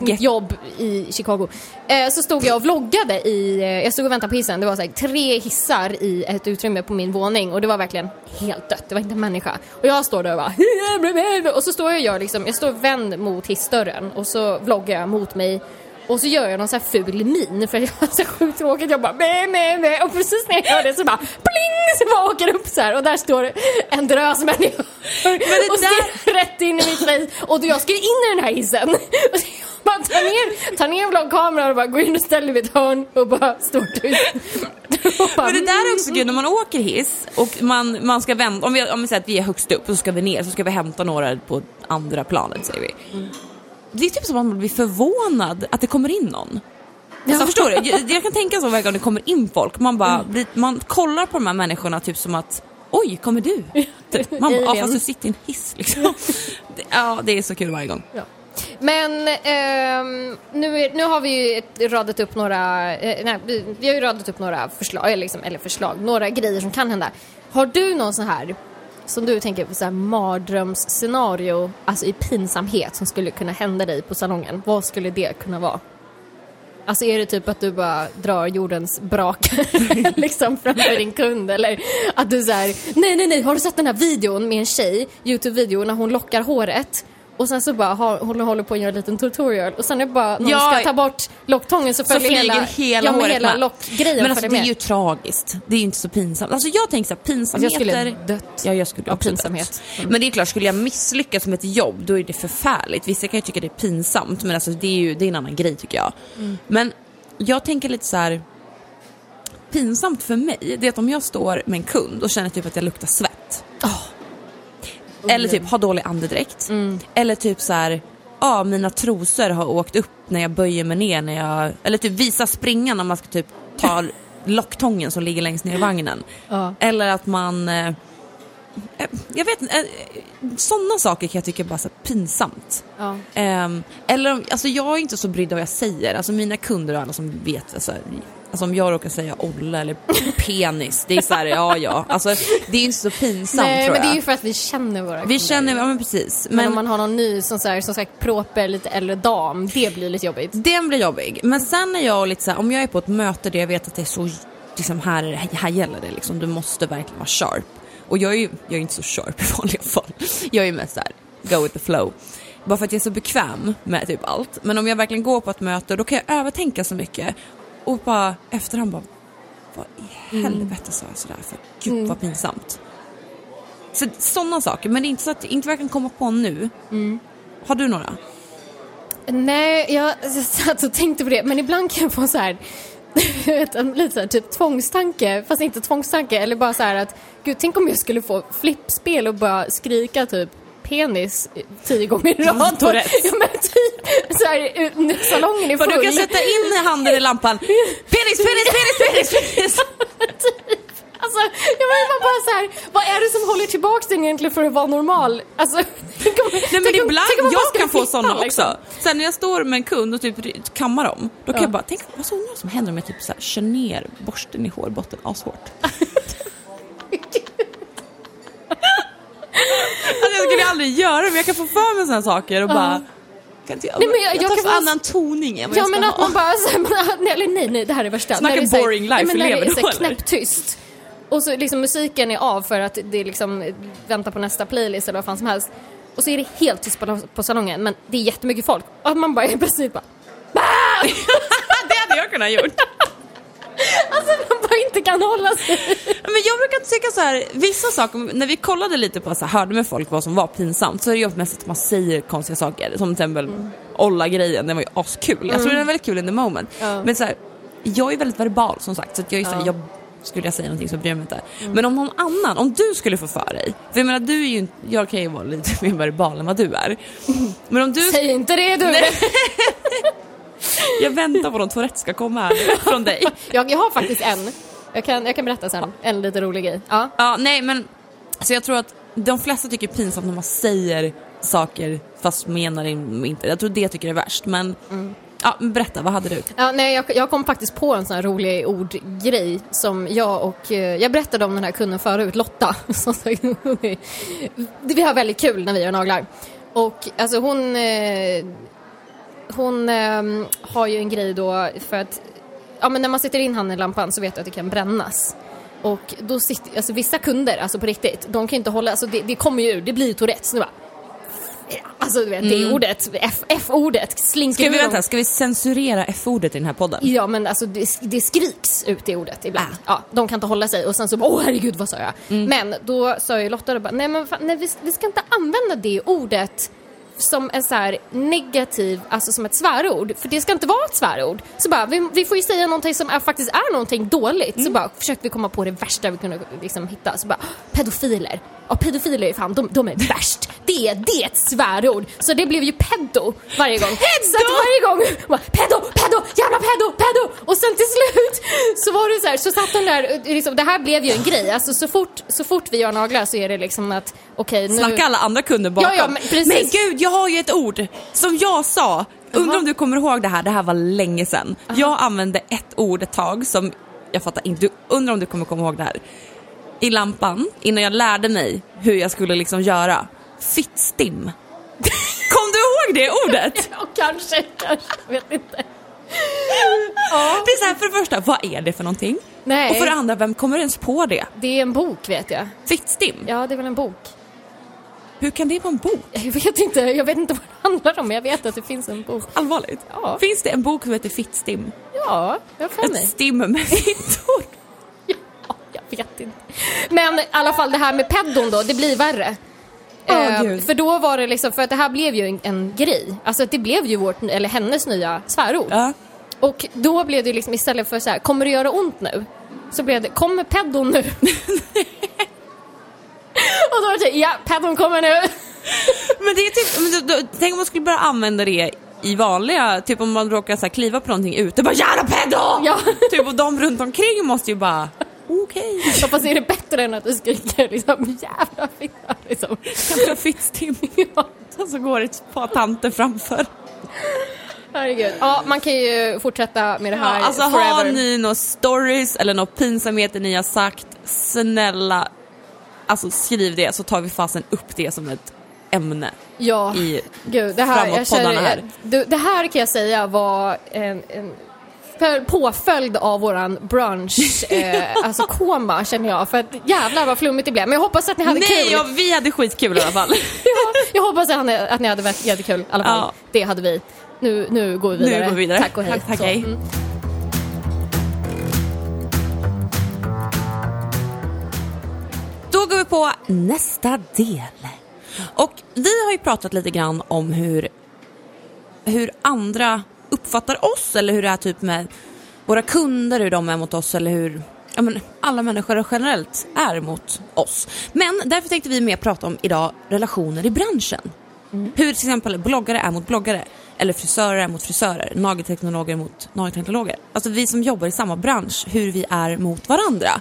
jobb i Chicago. Eh, så stod jag och vloggade i, eh, jag stod och väntade på hissen, det var så här, tre hissar i ett utrymme på min våning och det var verkligen helt dött, det var inte en människa. Och jag står där och bara och så står jag och gör liksom, jag står vänd mot hissdörren och så vloggar jag mot mig och så gör jag någon så här ful min för jag har så sjukt tråkigt. Jag bara meh, meh, meh. Och precis när jag gör det så bara pling så bara åker det upp så här och där står en drös människor och stirrar rätt in i mitt face. Och jag ska ju in i den här hissen. Och bara tar ner, tar ner vloggkameran och bara går in och ställer mig i ett hörn och bara. Och bara, Men det där är också kul när man åker hiss och man, man ska vänta, om vi, om vi säger att vi är högst upp och så ska vi ner så ska vi hämta några på andra planet säger vi. Det är typ som att man blir förvånad att det kommer in någon. Alltså, förstår du? Jag, jag kan tänka så varje gång det kommer in folk, man bara, blir, man kollar på de här människorna typ som att Oj, kommer du? Typ. Man bara, ja Alien. fast du sitter i en hiss liksom. Ja, det är så kul varje gång. Ja. Men ehm, nu, är, nu har vi ju radat upp några, eh, nej, vi, vi har ju radat upp några förslag, eller, liksom, eller förslag, några grejer som kan hända. Har du någon sån här, som du tänker på så här mardrömsscenario, alltså i pinsamhet som skulle kunna hända dig på salongen? Vad skulle det kunna vara? Alltså är det typ att du bara drar jordens brak liksom framför din kund eller att du såhär, nej nej nej har du sett den här videon med en tjej, Youtube-video när hon lockar håret och sen så bara har, hon håller på att göra en liten tutorial och sen är det bara när Ja. ska ta bort locktången så Så följer flyger hela, hela ja, håret hela med. lockgrejen Men alltså det är ju tragiskt. Det är ju inte så pinsamt. Alltså jag tänker så här, Alltså, pinsamheter. jag skulle dött Ja, jag skulle av pinsamhet. Mm. Men det är klart, skulle jag misslyckas med ett jobb då är det förfärligt. Vissa kan ju tycka det är pinsamt men alltså det är ju det är en annan grej tycker jag. Mm. Men jag tänker lite så här. Pinsamt för mig, det är att om jag står med en kund och känner typ att jag luktar svett. Eller typ har dålig andedräkt. Mm. Eller typ så här. Ja, mina trosor har åkt upp när jag böjer mig ner när jag... Eller typ visa springan när man ska typ ta locktången som ligger längst ner i vagnen. Ja. Eller att man... Eh, eh, jag vet inte, eh, sådana saker kan jag tycka är bara så pinsamt. Ja. Ehm, eller alltså jag är inte så brydd av vad jag säger. Alltså mina kunder och alla som vet, alltså, alltså om jag råkar säga Olle eller penis, det är så här, ja ja. Alltså det är inte så pinsamt Nej tror men det är jag. ju för att vi känner våra Vi kunder. känner, ja men precis. men, Men, om man har någon ny som, så här, som sagt proper, lite äldre dam, det blir lite jobbigt. den blir jobbig. Men sen är jag lite så här, om jag är på ett möte där jag vet att det är så liksom här, här gäller det liksom, du måste verkligen vara sharp. Och jag är ju jag är inte så sharp i vanliga fall. Jag är mest såhär, go with the flow. Bara för att jag är så bekväm med typ allt. Men om jag verkligen går på ett möte då kan jag övertänka så mycket. Och bara efterhand bara, vad i helvete sa jag sådär för? Gud vad pinsamt. Så, sådana saker, men det är inte så att inte verkligen komma på nu. Har du några? Nej, jag satt och tänkte på det, men ibland kan jag få så här lite så här, typ tvångstanke, fast inte tvångstanke, eller bara så här att gud, tänk om jag skulle få flippspel och bara skrika typ penis tio gånger i rad. Tourettes. Ja men typ så här, salongen är full. du kan sätta in handen i lampan. Penis, penis, penis, penis, penis. Alltså, jag menar bara så här, vad är det som håller tillbaks den egentligen för att vara normal? Alltså, tänk om, Nej men tänk om- ibland, tänk om jag kan få sådana liksom. också. Sen när jag står med en kund och typ kammar dem, då kan Ja. jag bara tänka, vad undrar som händer om jag typ så här, kör ner borsten i hårbotten ashårt. alltså jag skulle aldrig göra det men jag kan få för mig sådana saker och bara kan inte jag, Nej, men jag- jag, jag tar kan få- annan toning än vad Ja jag ska men att ha. man bara så här, man, nej, eller nej nej det här är värsta. Snacka När boring life, nej, men när det lever är du så eller? knäpptyst. Och så liksom musiken är av för att det liksom väntar på nästa playlist eller vad fan som helst. Och så är det helt tyst på, på salongen men det är jättemycket folk. Och man bara i princip bara det hade jag kunnat gjort. Alltså inte kan hålla sig. Men jag brukar tycka så här, vissa saker, när vi kollade lite på, så här, hörde med folk vad som var pinsamt, så är det ju mest att man säger konstiga saker. Som till exempel Olla-grejen, den var ju askul. Jag tror den är väldigt kul in the moment. Ja. Men så här, jag är väldigt verbal som sagt, så jag är så här, Ja. jag skulle jag säga någonting så bryr jag mig inte. Men om någon annan, om du skulle få för dig, för jag menar du är ju jag kan ju vara lite mer verbal än vad du är. Men om du, Säg inte det du. jag väntar på att Tourette ska komma här nu från dig. Jag, jag har faktiskt en. Jag kan, jag kan berätta sen. En lite rolig grej. Ja. Ja, nej men så jag tror att de flesta tycker det är pinsamt när man säger saker fast menar inte. Jag tror det tycker jag är värst. Men ja, men berätta, vad hade du? Ja, nej, jag, jag kom faktiskt på en sån här rolig ordgrej som jag och... eh, Jag berättade om den här kunden förut, Lotta. Som sagt, Vi har väldigt kul när vi gör naglar. Och alltså hon... Hon eh, har ju en grej då för att... Ja men när man sätter in handen i lampan så vet du att det kan brännas. Och då sitter, alltså vissa kunder, alltså på riktigt, de kan inte hålla, alltså det, det kommer ju ur, det blir ju Tourettes nu bara. Alltså du vet, det ordet, F-ordet slinker Ska vi vänta, ska vi censurera F-ordet i den här podden? Ja men alltså det, det skriks ut i ordet ibland. Ah. Ja, de kan inte hålla sig och sen så bara åh herregud vad sa jag? Mm. Men då sa ju Lotta då bara, nej men fan, nej, vi, vi ska inte använda det ordet som en så här negativ, alltså som ett svärord. För det ska inte vara ett svärord. Så bara, vi, vi får ju säga någonting som är, faktiskt är någonting dåligt. Mm. Så bara försökte vi komma på det värsta vi kunde liksom hitta. Så bara, pedofiler. Ja, pedofiler är fan, de, de är värst. Det är, det är ett svärord. Så det blev ju pedo varje gång. Så att varje gång, bara, pedo, pedo, jävla pedo, pedo. Och sen till slut så var det så här, så satt hon där, liksom, det här blev ju en grej. Alltså så fort, så fort vi gör naglar så är det liksom att, okej nu... Snacka alla andra kunder bakom. Ja, ja, men precis. gud, jag har ju ett ord som jag sa. Undrar om du kommer ihåg det här, det här var länge sedan. Jag använde ett ord ett tag som, jag fattar inte, du undrar om du kommer komma ihåg det här. I lampan, innan jag lärde mig hur jag skulle liksom göra. Fittstim. Kom du ihåg det ordet? Ja, kanske, kanske, jag vet inte. Det är så här, för det första, vad är det för någonting? Nej. Och för det andra, vem kommer ens på det? Det är en bok vet jag. Fittstim? Ja, det är väl en bok. Hur kan det vara en bok? Jag vet inte, jag vet inte vad det handlar om, men jag vet att det finns en bok. Allvarligt? Ja. Finns det en bok som heter Fittstim? Ja, jag har Ett stim med fittor? Ja, jag vet inte. Men i alla fall det här med peddon då, det blir värre. Åh, Eh, för då var det liksom, för att det här blev ju en, en grej. Alltså det blev ju vårt, eller hennes nya svärord. Ja. Och då blev det liksom istället för så här, kommer det göra ont nu? Så blev det, kommer peddon nu? Och då var det här, ja, peddon kommer nu. Men det är typ, men då, då, tänk om man skulle börja använda det i vanliga, typ om man råkar så här, kliva på någonting ute, bara jävla pedo! Ja. Typ och de runt omkring måste ju bara, okej. Hoppas är det bättre än att du skriker liksom jävla fitta liksom. Jävla fittstim. Ja, Och så går det ett par tanter framför. herregud. Ja, man kan ju fortsätta med det Ja, här alltså forever. har ni några stories eller några pinsamheter ni har sagt, snälla, alltså skriv det så tar vi fasen upp det som ett ämne. Ja, i gud, det här, jag känner, här. Du, det här kan jag säga var en, en för påföljd av våran brunch, eh, alltså koma känner jag. För att jävlar vad flummigt det blev. Men jag hoppas att ni hade Nej, kul. ja, vi hade skitkul i alla fall. ja, jag hoppas att ni, att ni hade jättekul i alla fall. Ja. Det hade vi. Nu, nu går vi vidare. Nu går vi vidare. Tack och hej. Tack, tack, Så, hej. mm. Då går vi på nästa del. Och vi har ju pratat lite grann om hur, hur andra uppfattar oss eller hur det är typ med våra kunder, hur de är mot oss eller hur ja, men, alla människor generellt är mot oss. Men därför tänkte vi mer prata om idag relationer i branschen. Hur till exempel bloggare är mot bloggare eller frisörer är mot frisörer, nagelteknologer mot nagelteknologer. Alltså vi som jobbar i samma bransch, hur vi är mot varandra.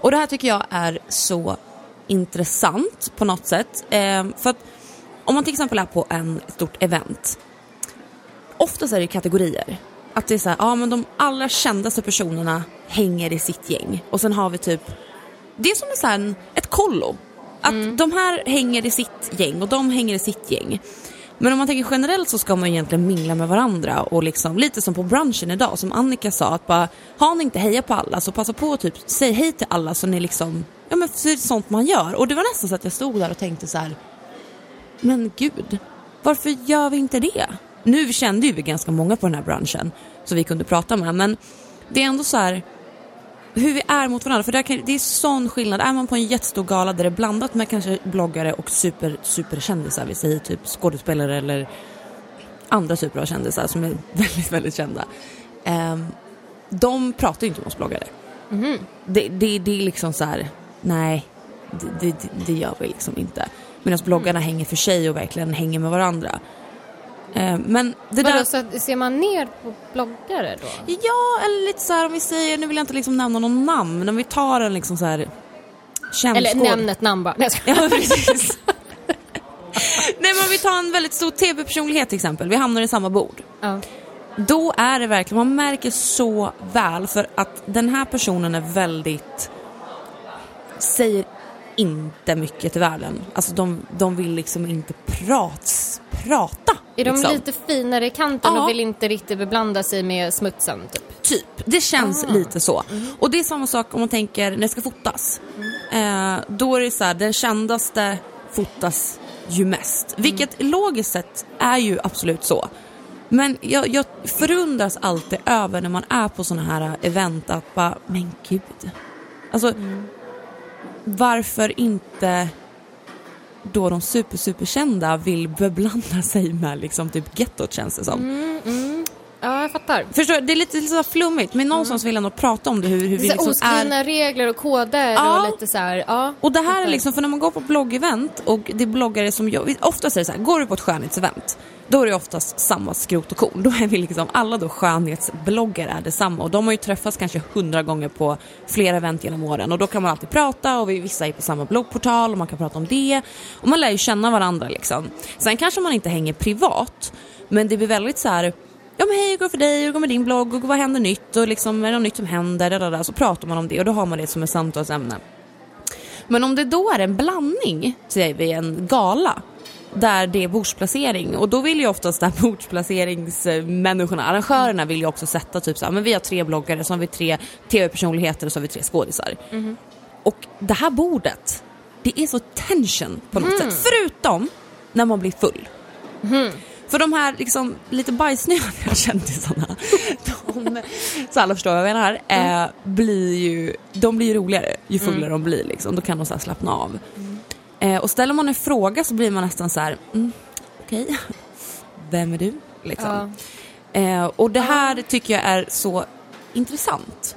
Och det här tycker jag är så intressant på något sätt. Eh, för att om man till exempel är på en stort event, oftast är det kategorier. Att det är så här, ja men de allra kändaste personerna hänger i sitt gäng. Och sen har vi typ, det är som så här, ett kollo. Att de här hänger i sitt gäng och de hänger i sitt gäng. Men om man tänker generellt så ska man egentligen mingla med varandra och liksom lite som på brunchen idag som Annika sa att bara har ni inte heja på alla så passa på att typ säg hej till alla så ni liksom ja men så är det sånt man gör och det var nästan så att jag stod där och tänkte så här men gud varför gör vi inte det? Nu kände ju vi ganska många på den här branschen så vi kunde prata med men det är ändå så här hur vi är mot varandra. För där kan, det är sån skillnad. Är man på en jättestor gala där det är blandat med kanske bloggare och super, superkändisar, vi säger typ skådespelare eller andra typer av kändisar som är väldigt, väldigt kända. Ehm, de pratar ju inte med oss bloggare. Det, det, det är liksom så här, nej, det, det, det gör vi liksom inte. Medan bloggarna hänger för sig och verkligen hänger med varandra. Ehm, men det Vadå, där... så ser man ner på bloggare då? Ja, eller lite så här om vi säger, nu vill jag inte liksom nämna någon namn, men om vi tar en liksom så här känd Eller nämn ett namn bara. Nej, jag skojar. Ja, precis. Nej, men om vi tar en väldigt stor tv-personlighet till exempel, vi hamnar i samma bord. Ja. Då är det verkligen, man märker så väl för att den här personen är väldigt, säger inte mycket till världen. Alltså de, de vill liksom inte prats, prata. Är de liksom. lite finare i kanten Ja. och vill inte riktigt beblanda sig med smutsen? Typ? Typ, det känns Ah. lite så. Och det är samma sak om man tänker när det ska fotas. Eh, då är det så här, den kändaste fotas ju mest. Vilket logiskt sett är ju absolut så. Men jag, jag förundras alltid över när man är på såna här event att bara, men gud. Alltså, varför inte då de super superkända vill beblanda sig med liksom typ gettot känns det som. Ja, jag fattar. Förstår du? Det är lite, lite så flummigt men någonstans vill jag nog prata om det hur, hur vi Så liksom oskrivna är. regler och koder Ja. och lite så här, ja. Och det här är fattar. liksom, för när man går på bloggevent och det är bloggare som jag, oftast är det så här, går du på ett skönhetsevent då är det oftast samma skrot och korn. Då är vi liksom, alla då skönhetsbloggar är detsamma och de har ju träffats kanske hundra gånger på flera event genom åren och då kan man alltid prata och vi, vissa är på samma bloggportal och man kan prata om det och man lär ju känna varandra liksom. Sen kanske man inte hänger privat men det blir väldigt så här Ja men hej, hur går det för dig? Hur går det med din blogg? Och vad händer nytt? Och liksom, är det något nytt som händer? Där, där, där. Så pratar man om det och då har man det som ett samtalsämne. Men om det då är en blandning, säger vi en gala, där det är bordsplacering och då vill ju oftast där bordsplaceringsmänniskorna, arrangörerna vill ju också sätta typ så här, men vi har tre bloggare, så har vi tre tv-personligheter och så har vi tre skådisar. Och det här bordet, det är så tension på något sätt, förutom när man blir full. För de här liksom, lite bajsnödiga kändisarna, de, så alla förstår vad jag menar, eh, blir ju, de blir ju roligare ju fullare de blir. Liksom. Då kan de så slappna av. Eh, och ställer man en fråga så blir man nästan så här, mm, okej, vem är du? Liksom. Eh, och det här tycker jag är så intressant.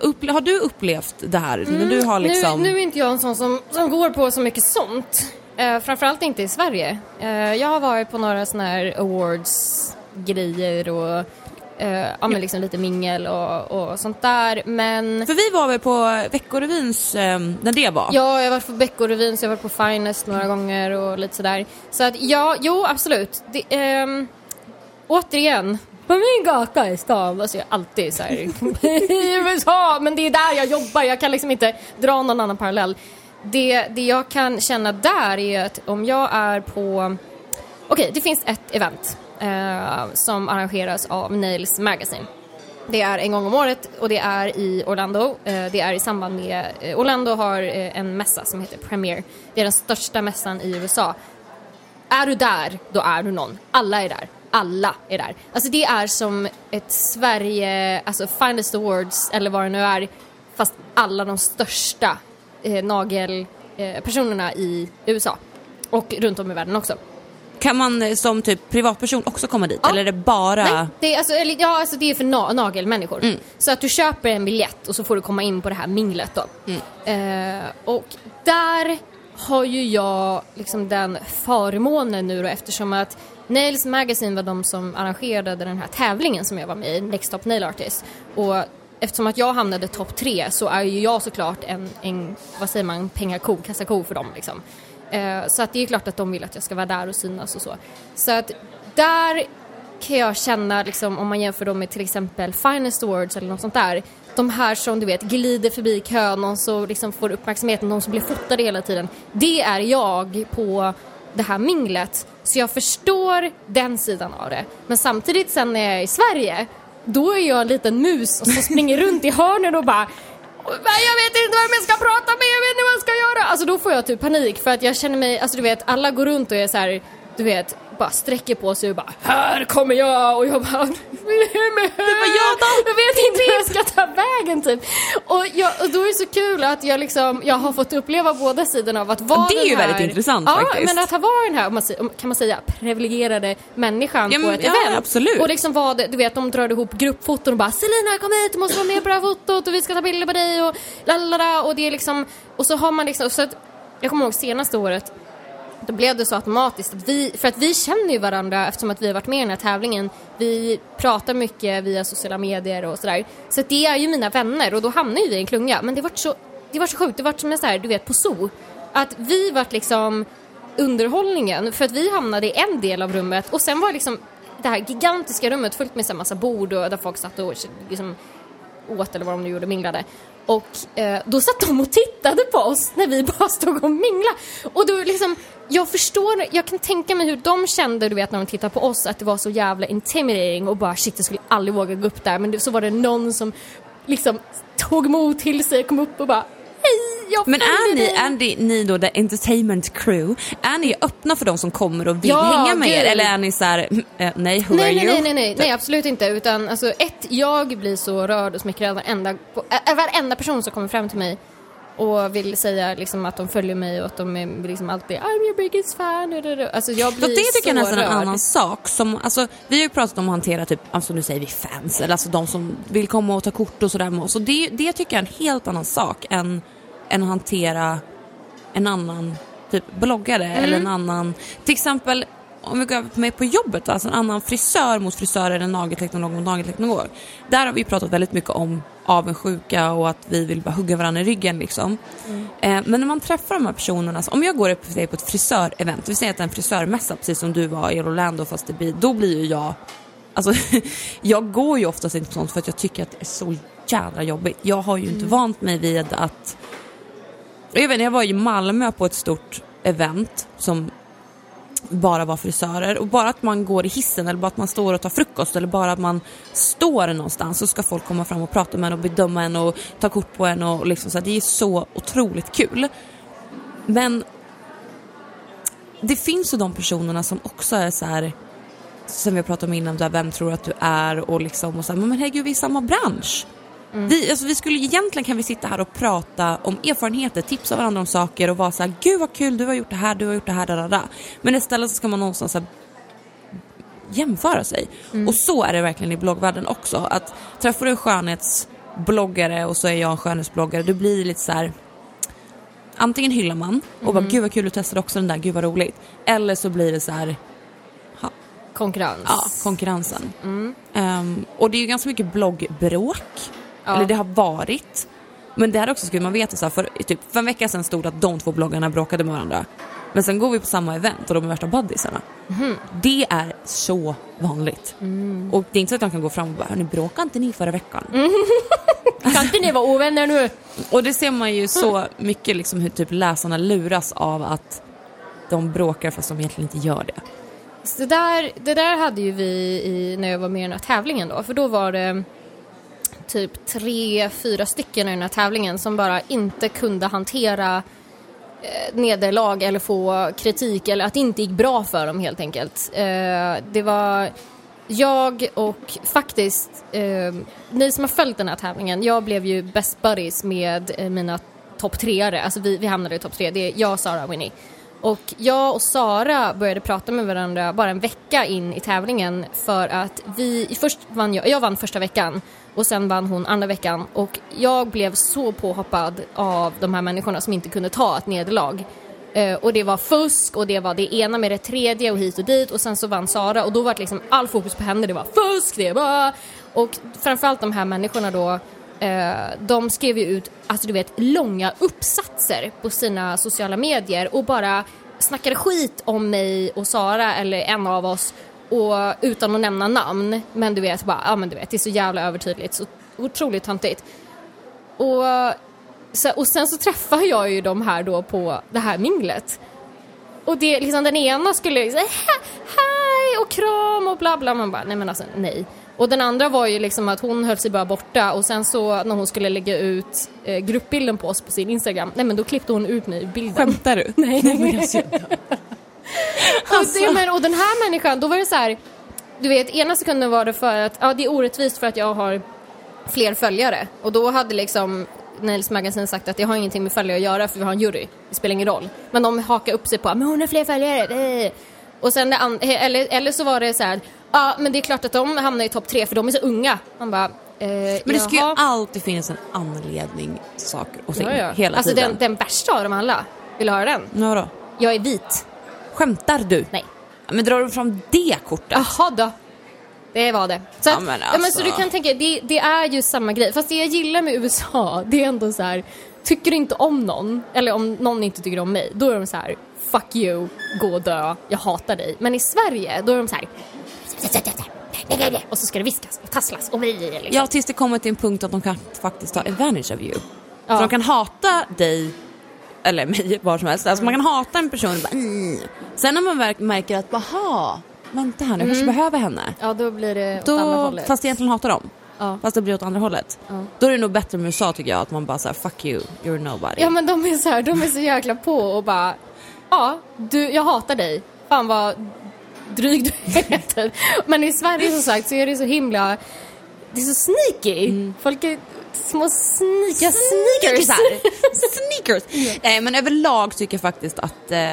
Upple- har du upplevt det här? När du har liksom... nu, nu är inte jag en sån som, som går på så mycket sånt. Eh, framförallt inte i Sverige. Eh, jag har varit på några såna här awards-grejer och eh, ja, men liksom lite mingel och, och sånt där. Men För vi var väl på Veckorevyns, eh, när det var? ja, jag har varit på Veckorevyn så jag har varit på Finest några gånger och lite sådär. Så att ja, jo absolut. Det, ehm, återigen, på min gata i stan, alltså jag är alltid så här i USA, men det är där jag jobbar, jag kan liksom inte dra någon annan parallell. Det, det jag kan känna där är att om jag är på, okej det finns ett event eh, som arrangeras av Nails Magazine. Det är en gång om året och det är i Orlando. Eh, det är i samband med, eh, Orlando har eh, en mässa som heter Premiere. Det är den största mässan i USA. Är du där, då är du någon. Alla är där. Alla är där. Alltså det är som ett Sverige, alltså Finest Awards eller vad det nu är, fast alla de största eh, nagelpersonerna i USA. Och runt om i världen också. Kan man eh, som typ privatperson också komma dit? Ja. Eller är det bara... Nej, det är, alltså, ja, alltså, det är för na- nagelmänniskor. Mm. Så att du köper en biljett och så får du komma in på det här minglet då. Mm. Eh, och där har ju jag liksom den förmånen nu då eftersom att Nails Magazine var de som arrangerade den här tävlingen som jag var med i, Next Top Nail Artist. Och eftersom att jag hamnade topp tre så är ju jag såklart en, en vad säger man, pengako, kassako för dem liksom. Eh, så att det är klart att de vill att jag ska vara där och synas och så. Så att där kan jag känna, liksom, om man jämför dem med till exempel Finest Awards eller något sånt där. De här som du vet glider förbi kön, och så liksom får uppmärksamheten, de som blir fotade hela tiden. Det är jag på det här minglet. Så jag förstår den sidan av det. Men samtidigt sen när jag är i Sverige, då är jag en liten mus som springer runt i hörnen och bara jag vet inte vem jag ska prata med, jag vet inte vad jag ska göra. Alltså då får jag typ panik för att jag känner mig, alltså du vet alla går runt och är så här, du vet, bara sträcker på sig och bara Här kommer jag! Och jag bara Det var jag då! Jag vet inte hur jag ska ta vägen typ. Och, jag, och då är det så kul att jag liksom, jag har fått uppleva båda sidorna av att vara Det är den ju här, väldigt intressant ja, faktiskt. men att ha varit den här, man, kan man säga, privilegierade människan Ja, på men- ett ja, event. absolut. Och liksom var det, du vet, de drar ihop gruppfoton och bara Selina kom hit, du måste vara med på det här fotot och vi ska ta bilder på dig och lalala och det är liksom, och så har man liksom, så att, jag kommer ihåg senaste året då blev det så automatiskt att vi, för att vi känner ju varandra eftersom att vi har varit med i den här tävlingen. Vi pratar mycket via sociala medier och sådär. Så att det är ju mina vänner och då hamnar ju vi i en klunga. Men det var så, det var så sjukt, det var som en så här, du vet på zoo. Att vi vart liksom underhållningen för att vi hamnade i en del av rummet och sen var liksom det här gigantiska rummet fullt med en massa bord och där folk satt och liksom åt eller vad de nu gjorde, minglade. Och eh, då satt de och tittade på oss när vi bara stod och minglade. Och då liksom, jag förstår, jag kan tänka mig hur de kände, du vet när de tittade på oss, att det var så jävla intimidating och bara shit, jag skulle aldrig våga gå upp där. Men det, så var det någon som liksom tog mod till sig, kom upp och bara hej, jag Men är ni, dig." är ni, ni då the entertainment crew, är ni öppna för de som kommer och vill Ja, hänga med er? Eller är ni så här, "Mm, eh, nej, who Nej, are nej, you? nej, nej, nej, nej, absolut inte. Utan alltså ett, jag blir så rörd och smickrad varenda, på- äh, varenda person som kommer fram till mig och vill säga liksom att de följer mig och att de är liksom alltid I'm your biggest fan. Alltså jag blir Fast det tycker jag så nästan är en annan sak. Som, alltså, vi har ju pratat om att hantera typ, alltså nu säger vi fans, eller alltså de som vill komma och ta kort och sådär med oss. Och det, det tycker jag är en helt annan sak än, än att hantera en annan typ bloggare Mm. eller en annan, till exempel om vi går över på mig på jobbet, alltså en annan frisör mot frisör eller nagelteknolog mot nagelteknolog. Där har vi pratat väldigt mycket om avundsjuka och att vi vill bara hugga varandra i ryggen liksom. Eh, men när man träffar de här personerna, så om jag går upp på ett frisörevent, vi säger att det är en frisörmässa precis som du var i Orlando fast det blir, då blir ju jag Alltså, jag går ju oftast inte på sånt för att jag tycker att det är så jävla jobbigt. Jag har ju inte vant mig vid att... Jag vet inte, jag var i Malmö på ett stort event som bara vara frisörer och bara att man går i hissen eller bara att man står och tar frukost eller bara att man står någonstans så ska folk komma fram och prata med en och bedöma en och ta kort på en och liksom så här, det är så otroligt kul. Men det finns ju de personerna som också är så här som vi har pratat om innan, där vem tror att du är och liksom och så här, men herregud vi är i samma bransch. Vi, alltså, vi skulle egentligen kan vi sitta här och prata om erfarenheter, tipsa varandra om saker och vara så här, gud vad kul du har gjort det här, du har gjort det här, da, da, da. Men istället så ska man någonstans här, jämföra sig. Och så är det verkligen i bloggvärlden också. Att träffar du en skönhetsbloggare och så är jag en skönhetsbloggare, det blir lite så här antingen hyllar man och bara gud vad kul du testade också den där, gud vad roligt. Eller så blir det så här Konkurrens. Ja, konkurrensen. Ehm, och det är ju ganska mycket bloggbråk. Ja. Eller det har varit. Men det här också skulle man veta, så här, för typ för en vecka sedan stod det att de två bloggarna bråkade med varandra. Men sen går vi på samma event och de är värsta buddisarna. Det är så vanligt. Och det är inte så att de kan gå fram och bara, hörni bråkade inte ni förra veckan? Kan inte ni vara ovänner nu? Och det ser man ju så mycket liksom hur typ läsarna luras av att de bråkar fast de egentligen inte gör det. Så det, där, det där hade ju vi i, när jag var med i den här tävlingen då, för då var det typ tre, fyra stycken i den här tävlingen som bara inte kunde hantera eh, nederlag eller få kritik eller att det inte gick bra för dem helt enkelt. Eh, det var jag och faktiskt, eh, ni som har följt den här tävlingen, jag blev ju best buddies med eh, mina topp treare, alltså vi, vi hamnade i topp tre, det är jag, Sara och Winnie. Och jag och Sara började prata med varandra bara en vecka in i tävlingen för att vi, först vann jag, jag vann första veckan och sen vann hon andra veckan. Och jag blev så påhoppad av de här människorna som inte kunde ta ett nederlag. Eh, och det var fusk och det var det ena med det tredje och hit och dit. Och sen så vann Sara och då var det liksom all fokus på henne, det var fusk, det var... Och framförallt de här människorna då eh, de skrev ju ut, alltså du vet, långa uppsatser på sina sociala medier. Och bara snackade skit om mig och Sara eller en av oss och utan att nämna namn. Men du vet, bara, ja men du vet, det är så jävla övertydligt, så otroligt töntigt. Och, och sen så träffar jag ju de här då på det här minglet. Och det, liksom den ena skulle liksom, hej och kram och bla bla. Man bara, nej men alltså nej. Och den andra var ju liksom att hon höll sig bara borta och sen så när hon skulle lägga ut eh, gruppbilden på oss på sin Instagram, nej men då klippte hon ut mig i bilden. Skämtar du? Nej. Nej men alltså, Alltså. Och, det, men, och den här människan, då var det så här, du vet ena sekunden var det för att, ja det är orättvist för att jag har fler följare och då hade liksom Nails Magazine sagt att det har ingenting med följare att göra för vi har en jury, det spelar ingen roll. Men de hakar upp sig på, men hon har fler följare. Och sen eller, eller så var det så här, ja men det är klart att de hamnar i topp tre för de är så unga. Man bara, eh, Men det ska ju alltid finnas en anledning till saker och ting Ja, ja. hela alltså tiden. den, den värsta av dem alla, vill du höra den? Ja, då? Jag är vit. Skämtar du? Nej. Ja, Men drar du fram det kortet? Jaha då. Det var det. Så, Ja, att, men ja, men så alltså. du kan tänka, det, det är ju samma grej. Fast det jag gillar med USA, det är ändå så här, tycker du inte om någon, eller om någon inte tycker om mig, då är de så här, fuck you, gå och dö, jag hatar dig. Men i Sverige, då är de så här, och så ska det viskas och tasslas och bli liksom. Ja, tills det kommer till en punkt att de kan faktiskt ta advantage of you. Ja. Så de kan hata dig, eller mig, var som helst. Alltså man kan hata en person och bara, mm. Sen när man märker att, baha, vänta här, nu kanske behöver henne. Ja, då blir det åt andra Då, hållet. fast egentligen hatar dem. Ja. Fast det blir åt andra hållet. Ja. Då är det nog bättre med USA tycker jag, att man bara säger fuck you, you're nobody. Ja men de är så här, de är så jäkla på och bara Ja, du, jag hatar dig. Fan vad dryg du är. Men i Sverige som sagt så är det så himla Det är så sneaky. Folk är små sneaky sneakers. Sneakers! Nej men överlag tycker jag faktiskt att eh,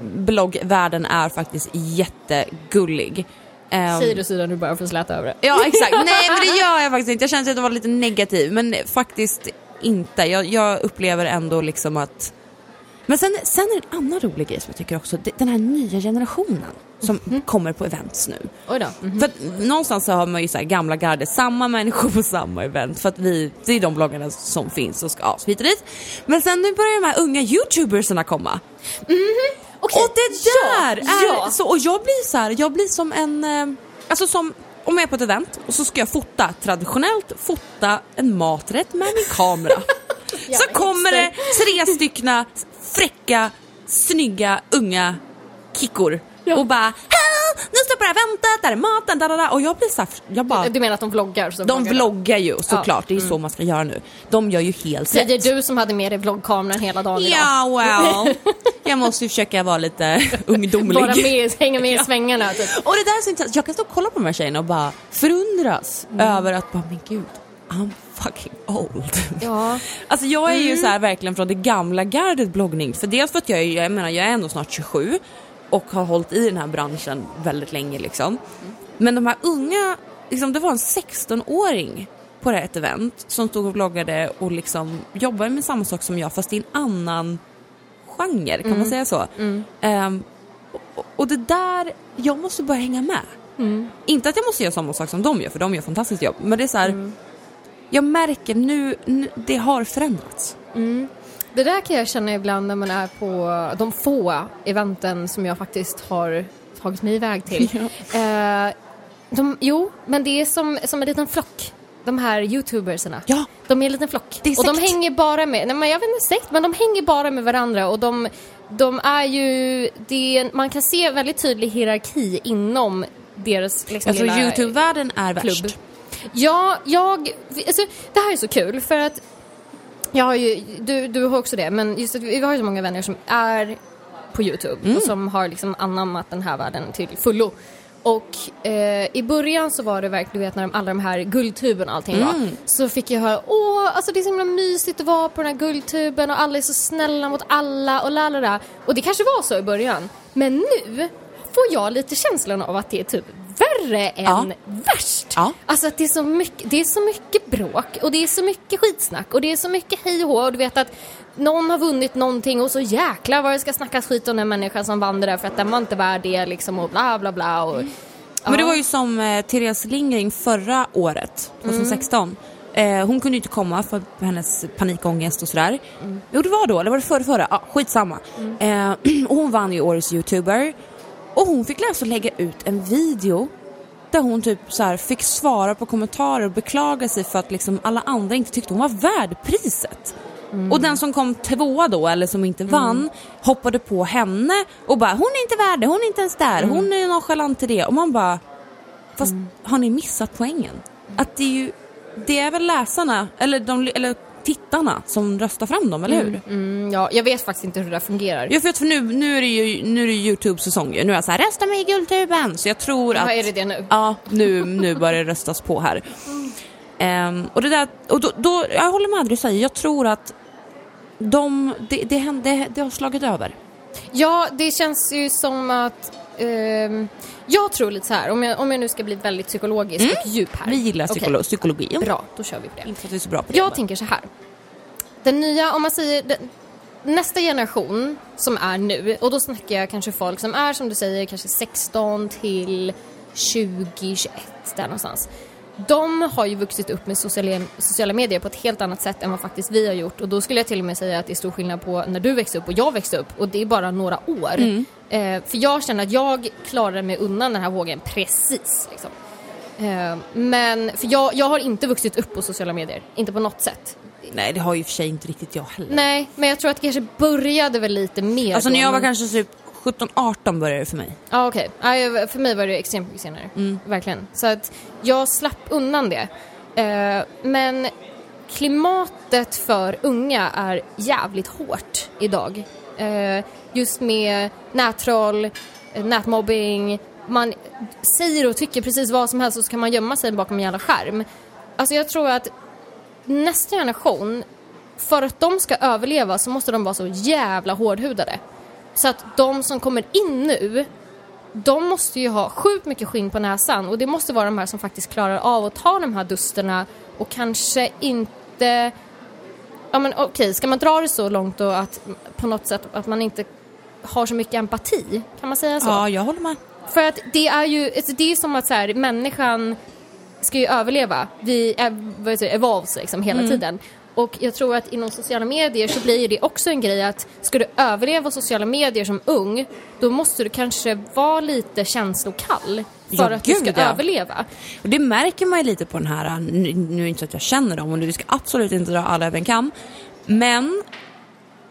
bloggvärlden är faktiskt jättegullig. Ehm, Säger du Sida nu bara att släta över det. Ja exakt, nej men det gör jag faktiskt inte. Jag känner att jag var lite negativ men faktiskt inte. Jag, jag upplever ändå liksom att men sen, sen är det en annan rolig grej som jag tycker också, den här nya generationen som kommer på events nu. Oj då. Mhm. För att någonstans så har man ju så gamla garde, samma människor på samma event för att vi, det är de bloggarna som finns och ska ja, hit och dit. Men sen nu börjar de här unga youtubersarna komma. Okej, Och det där ja, är ja. så, och jag blir så här, jag blir som en, eh, alltså som om jag är på ett event och så ska jag fota, traditionellt fota en maträtt med min kamera. så kommer det tre styckna fräcka, snygga, unga kickor och bara! Nu står jag på det här eventet, där är maten, da, da, da. och jag blir så här, jag bara Du menar att de vloggar? Så de vloggar vloggar ju såklart, Ja. Mm. det är så man ska göra nu. De gör ju helt rätt. Säger du som hade med dig vloggkameran hela dagen idag. Ja, well. Jag måste ju försöka vara lite ungdomlig. Bara med, hänga med i svängarna typ. Och det där är så intressant. Jag kan stå och kolla på de här tjejerna och bara förundras över att bara, men gud, I'm fucking old. Ja. Alltså jag är ju så här verkligen från det gamla gardet bloggning. För dels för att jag är, jag menar jag är ändå snart 27 och har hållit i den här branschen väldigt länge liksom. Men de här unga, liksom det var en 16-åring på det här ett event som stod och vloggade och liksom jobbade med samma sak som jag fast i en annan genre, kan man säga så? Ehm, och, och det där, jag måste börja hänga med. Inte att jag måste göra samma sak som de gör, för de gör fantastiskt jobb. Men det är så här, jag märker nu, nu, det har förändrats. Det där kan jag känna ibland när man är på de få eventen som jag faktiskt har tagit mig iväg till. Eh, de, jo, men det är som, som en liten flock. De här youtubersarna. Ja. De är en liten flock. Och de hänger bara med, nej men jag vet inte sekt, men de hänger bara med varandra och de, de är ju, det är, man kan se väldigt tydlig hierarki inom deras liksom, Alltså lilla Youtube-världen är klubb. värst. Ja, jag... Alltså, det här är så kul för att jag har ju, du, du har också det, men just att vi har ju så många vänner som är på Youtube och som har liksom anammat den här världen till fullo. Och eh, i början så var det verkligen, du vet när de, alla de här guldtuben och allting var, så fick jag höra åh, alltså det är så himla mysigt att vara på den här guldtuben och alla är så snälla mot alla och lalala. Och det kanske var så i början, men nu får jag lite känslan av att det är typ värre än Ja. värst. Ja. Alltså att det är, så mycket, det är så mycket bråk och det är så mycket skitsnack och det är så mycket hej och och du vet att någon har vunnit någonting och så jäklar vad det ska snackas skit om den människan som vann det där för att den var inte värd det liksom och bla bla bla och... Men det Ja. var ju som eh, Therese Lindgren förra året, 2016. Eh, hon kunde ju inte komma för hennes panikångest och sådär. Jo det var då, eller var det förra, förra? Ja, skitsamma. Eh, och hon vann ju årets youtuber. Och hon fick och lägga ut en video där hon typ så här fick svara på kommentarer och beklaga sig för att liksom alla andra inte tyckte hon var värd priset. Och den som kom tvåa då, eller som inte vann, hoppade på henne och bara hon är inte värd det, hon är inte ens där, hon är nonchalant till det. Och man bara, fast har ni missat poängen? Att det är ju, det är väl läsarna, eller, de, eller tittarna som röstar fram dem, eller hur? Mm, ja, jag vet faktiskt inte hur det där fungerar. Jag vet för nu, nu är det ju nu är det Youtube-säsong. Nu är jag så här, rösta mig i Guldtuben! Så jag tror att... Vad är det det nu? Ja, nu, nu börjar det röstas på här. Ehm, och det där, och då, då, jag håller med dig säger, jag tror att de, det, det, hände, det har slagit över. Ja, det känns ju som att... ehm, jag tror lite så här, om jag, om jag nu ska bli väldigt psykologisk och djup här. Vi gillar psykolo- psykologi. Bra, då kör vi på det. Inte för att vi är så bra på det. Jag bara. tänker så här. Den nya, om man säger den, nästa generation som är nu, och då snackar jag kanske folk som är som du säger kanske 16 till 20, 21 där någonstans. De har ju vuxit upp med sociala, sociala medier på ett helt annat sätt än vad faktiskt vi har gjort och då skulle jag till och med säga att det är stor skillnad på när du växte upp och jag växte upp och det är bara några år. Eh, för jag känner att jag klarade mig undan den här vågen precis. Liksom. Eh, men, för jag, jag har inte vuxit upp på sociala medier, inte på något sätt. Nej, det har ju för sig inte riktigt jag heller. Nej, men jag tror att det kanske började väl lite mer Alltså när jag var men- kanske typ 17-18 började det för mig. Ja okej, jag- för mig var det extremt mycket senare. Verkligen. Så att jag slapp undan det. Eh, men klimatet för unga är jävligt hårt idag. Eh, just med nättroll, eh, nätmobbing, man säger och tycker precis vad som helst och så kan man gömma sig bakom en jävla skärm. Alltså jag tror att nästa generation, för att de ska överleva så måste de vara så jävla hårdhudade. Så att de som kommer in nu, de måste ju ha sjukt mycket skinn på näsan och det måste vara de här som faktiskt klarar av att ta de här dusterna och kanske inte... Ja men okej, ska man dra det så långt då att på något sätt att man inte har så mycket empati? Kan man säga så? Ja, jag håller med. För att det är ju, alltså det är som att så här, människan ska ju överleva. Vi evolves liksom hela tiden. Och jag tror att inom sociala medier så blir det också en grej att ska du överleva sociala medier som ung, då måste du kanske vara lite känslokall för Ja, att du ska ja. överleva. Och det märker man ju lite på den här, nu, nu är det inte så att jag känner dem och vi ska absolut inte dra alla över en kam. Men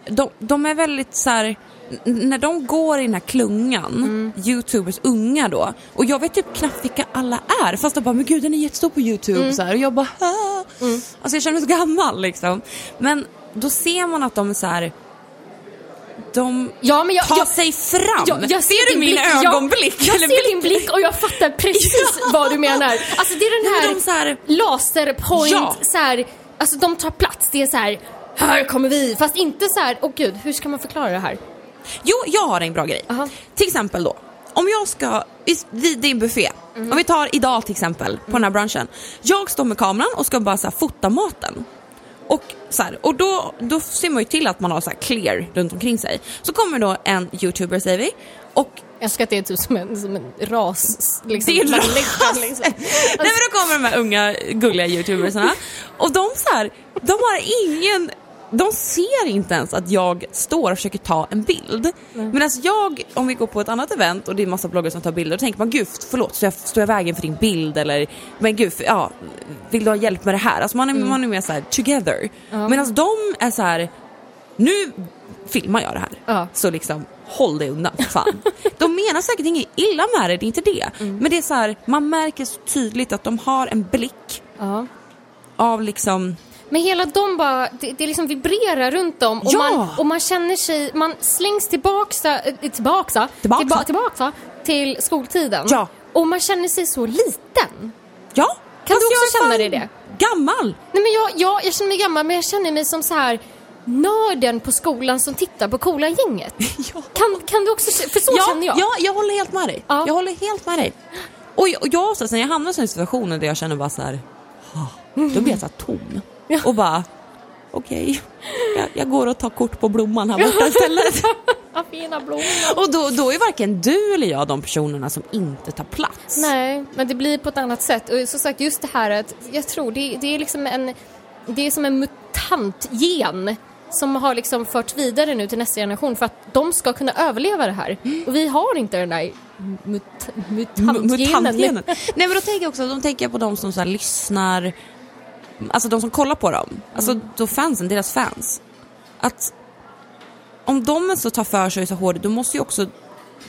de, de är väldigt så här. När de går i den här klungan, youtubers unga då, och jag vet typ knappt vilka alla är, fast de bara men gud den är jättestor på youtube så här, och jag bara ah. Alltså jag känner mig så gammal liksom. Men då ser man att de är så här. de Ja, men jag, tar jag, sig fram. jag, jag ser du min blick. Jag- ögonblick? Jag, Eller ser din blick och jag fattar precis vad du menar. Alltså det är den här, de så här- laserpoint, Ja. så här, alltså de tar plats. Det är så här, här kommer vi. Fast inte så här, åh gud, hur ska man förklara det här? Jo, jag har en bra grej. Aha. Till exempel då, om jag ska, vid- vid din buffé, Mhm. om vi tar idag till exempel, på den här brunchen. Jag står med kameran och ska bara så här, fota maten. Och, så här, och då, då ser man ju till att man har så här clear runt omkring sig. Så kommer då en youtuber säger vi, och Jag älskar att det är typ som en, som en ras. Liksom, det är en ras. liksom. Nej men då kommer de här unga gulliga youtubersarna och de så här, de har ingen de ser inte ens att jag står och försöker ta en bild. Medan jag, om vi går på ett annat event och det är massa bloggare som tar bilder, då tänker man gud förlåt, står jag, står jag vägen för din bild? Eller men gud, för, ja, vill du ha hjälp med det här? Alltså man är, man är mer såhär together. Medan de är så här nu filmar jag det här. Ja. Så liksom, håll dig undan för fan. De menar säkert inget illa med det, det är inte det. Men det är så här, man märker så tydligt att de har en blick av liksom Men hela de bara, det, det liksom vibrerar runt dem och, Ja! man, och man känner sig, man slängs tillbaka, äh, tillbaka, Tillbaka. Tillba, tillbaka till skoltiden. Ja. Och man känner sig så liten. Ja! Kan fast du också känna dig det? Gammal! Nej men jag, jag, jag känner mig gammal men jag känner mig som så här nörden på skolan som tittar på coola gänget. Ja. Kan, kan du också, för så ja, känner jag. Ja, jag håller helt med dig. Ja. Jag håller helt med dig. Och jag, och jag också, sen jag hamnar i sådana situationer där jag känner bara så här, då blir jag så här tom. Ja. Och bara, okej, jag, jag går och tar kort på blomman här borta istället. Ja, fina blommor. och då, då är varken du eller jag de personerna som inte tar plats. Nej, men det blir på ett annat sätt. Och som sagt, just det här att jag tror det, det är liksom en, det är som en mutantgen som har liksom förts vidare nu till nästa generation för att de ska kunna överleva det här. Och vi har inte den där mut, mutantgenen. Mutantgenen. Nej men då tänker jag också, de tänker på de som så lyssnar, alltså de som kollar på dem, alltså Mm. då fansen, deras fans. Att om de så tar för sig så hårt, då måste ju också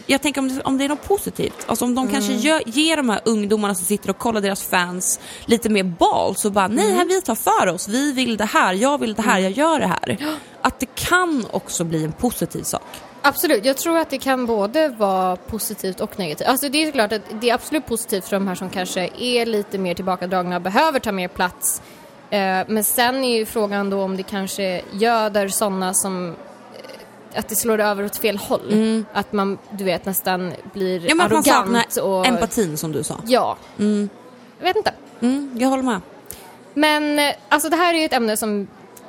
jag tänker om det, om det är något positivt, alltså om de Mm. kanske gör, ger de här ungdomarna som sitter och kollar deras fans lite mer bal så bara nej, Mm. här vi tar för oss, vi vill det här, jag vill det här, jag gör det här. Att det kan också bli en positiv sak. Absolut, jag tror att det kan både vara positivt och negativt. Alltså det är klart att det är absolut positivt för de här som kanske är lite mer tillbakadragna, behöver ta mer plats. Eh, men sen är ju frågan då om det kanske göder sådana som eh, att det slår över åt fel håll. Att man, du vet, nästan blir Mm. Ja, men att man arrogant saknar och... empatin som du sa. Ja. Mm. Jag vet inte. Mm, jag håller med. Men eh, alltså det här är ju ett ämne som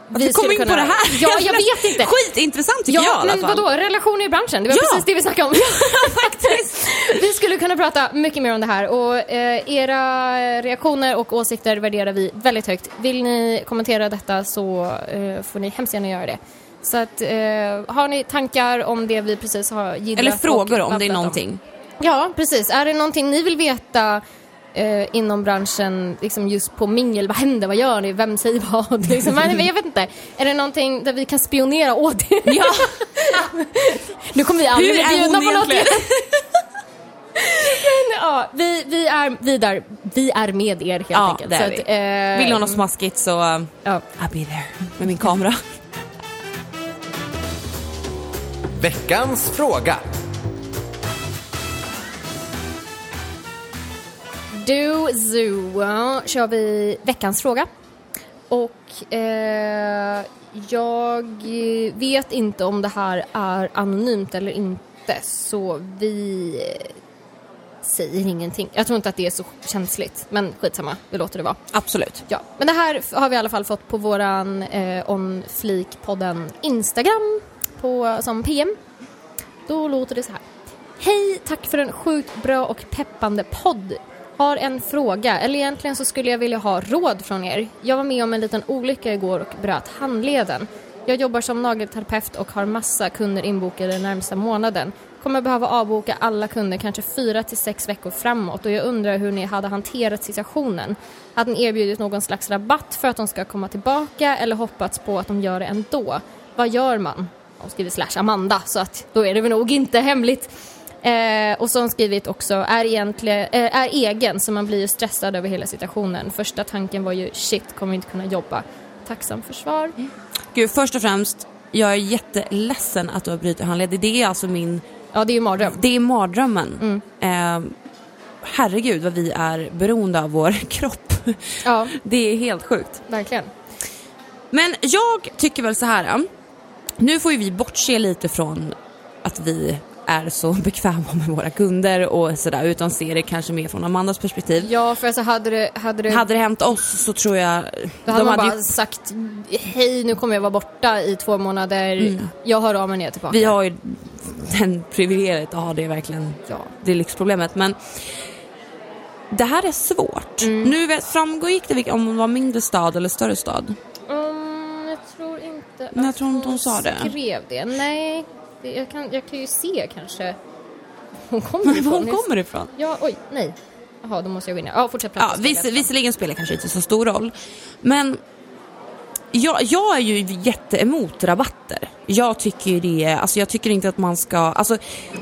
vi vi kom in kunna... på det här. Ja, jag vet inte. Skitintressant tycker Ja, jag i alla men fall. vadå? Relationer i branschen, det var Ja. precis det vi snackade om. Faktiskt. Vi skulle kunna prata mycket mer om det här och eh, era reaktioner och åsikter värderar vi väldigt högt. Vill ni kommentera detta så eh, får ni hemskt gärna göra det. Så att, eh, har ni tankar om det vi precis har gillat Eller frågor om det är någonting. Ja, precis. Är det någonting ni vill veta eh, inom branschen, liksom just på mingel, vad händer, vad gör ni, vem säger vad? Liksom, men jag vet inte. Är det någonting där vi kan spionera åt er? Ja. Nu kommer vi aldrig bli bjudna på något. Men, ja, vi, vi, är, vi, där, vi är med er helt Ja, enkelt. det är vi. att, eh, Vill du ha något smaskigt så ja. I'll be there med min kamera. Veckans fråga. Du Zoo, kör vi veckans fråga. Och eh, jag vet inte om det här är anonymt eller inte så vi eh, säger ingenting. Jag tror inte att det är så känsligt men skitsamma, vi låter det vara. Absolut. Ja, men det här har vi i alla fall fått på våran eh, On Fleek-podden Instagram på, som PM. Då låter det så här. Hej, tack för en sjukt bra och peppande podd. Har en fråga, eller egentligen så skulle jag vilja ha råd från er. Jag var med om en liten olycka igår och bröt handleden. Jag jobbar som nagelterapeut och har massa kunder inbokade den närmsta månaden. Kommer behöva avboka alla kunder kanske fyra till sex veckor framåt och jag undrar hur ni hade hanterat situationen. Hade ni erbjudit någon slags rabatt för att de ska komma tillbaka eller hoppats på att de gör det ändå? Vad gör man? De skriver slash Amanda så att då är det väl nog inte hemligt. Eh, och hon skrivit också, är, egentligen, eh, är egen så man blir ju stressad över hela situationen. Första tanken var ju shit, kommer inte kunna jobba. Tacksam för svar. Gud, först och främst, jag är jätteledsen att du har brutit handled. Det är alltså min, Ja, det är ju mardröm. det är mardrömmen. Mm. Eh, herregud vad vi är beroende av vår kropp. Ja, Det är helt sjukt. verkligen. Men jag tycker väl så här. Nu får ju vi bortse lite från att vi är så bekväma med våra kunder och sådär utan se det kanske mer från Amandas perspektiv. Ja, för alltså hade det... Hade det Hade det hänt oss så tror jag... Då hade man bara ju, sagt hej nu kommer jag vara borta i två månader. Jag hör av mig när jag är tillbaka. vi har ju den privilegiet att ha det verkligen, Ja. det är lyxproblemet. Men det här är svårt. Mm. Nu framgick det om det var mindre stad eller större stad. Mm, jag tror inte Nej, jag att tror inte hon sa det. skrev det. Nej, det, jag, kan, jag kan ju se kanske. Hon kommer ifrån. hon kommer ifrån? Ja, oj, nej. Jaha, då måste jag gå in. Ja, fortsätt prata. Ja, jag- visserligen spelar kanske inte så stor roll. Men jag, jag är ju jätteemot rabatter. Jag tycker det, alltså jag tycker inte att man ska, alltså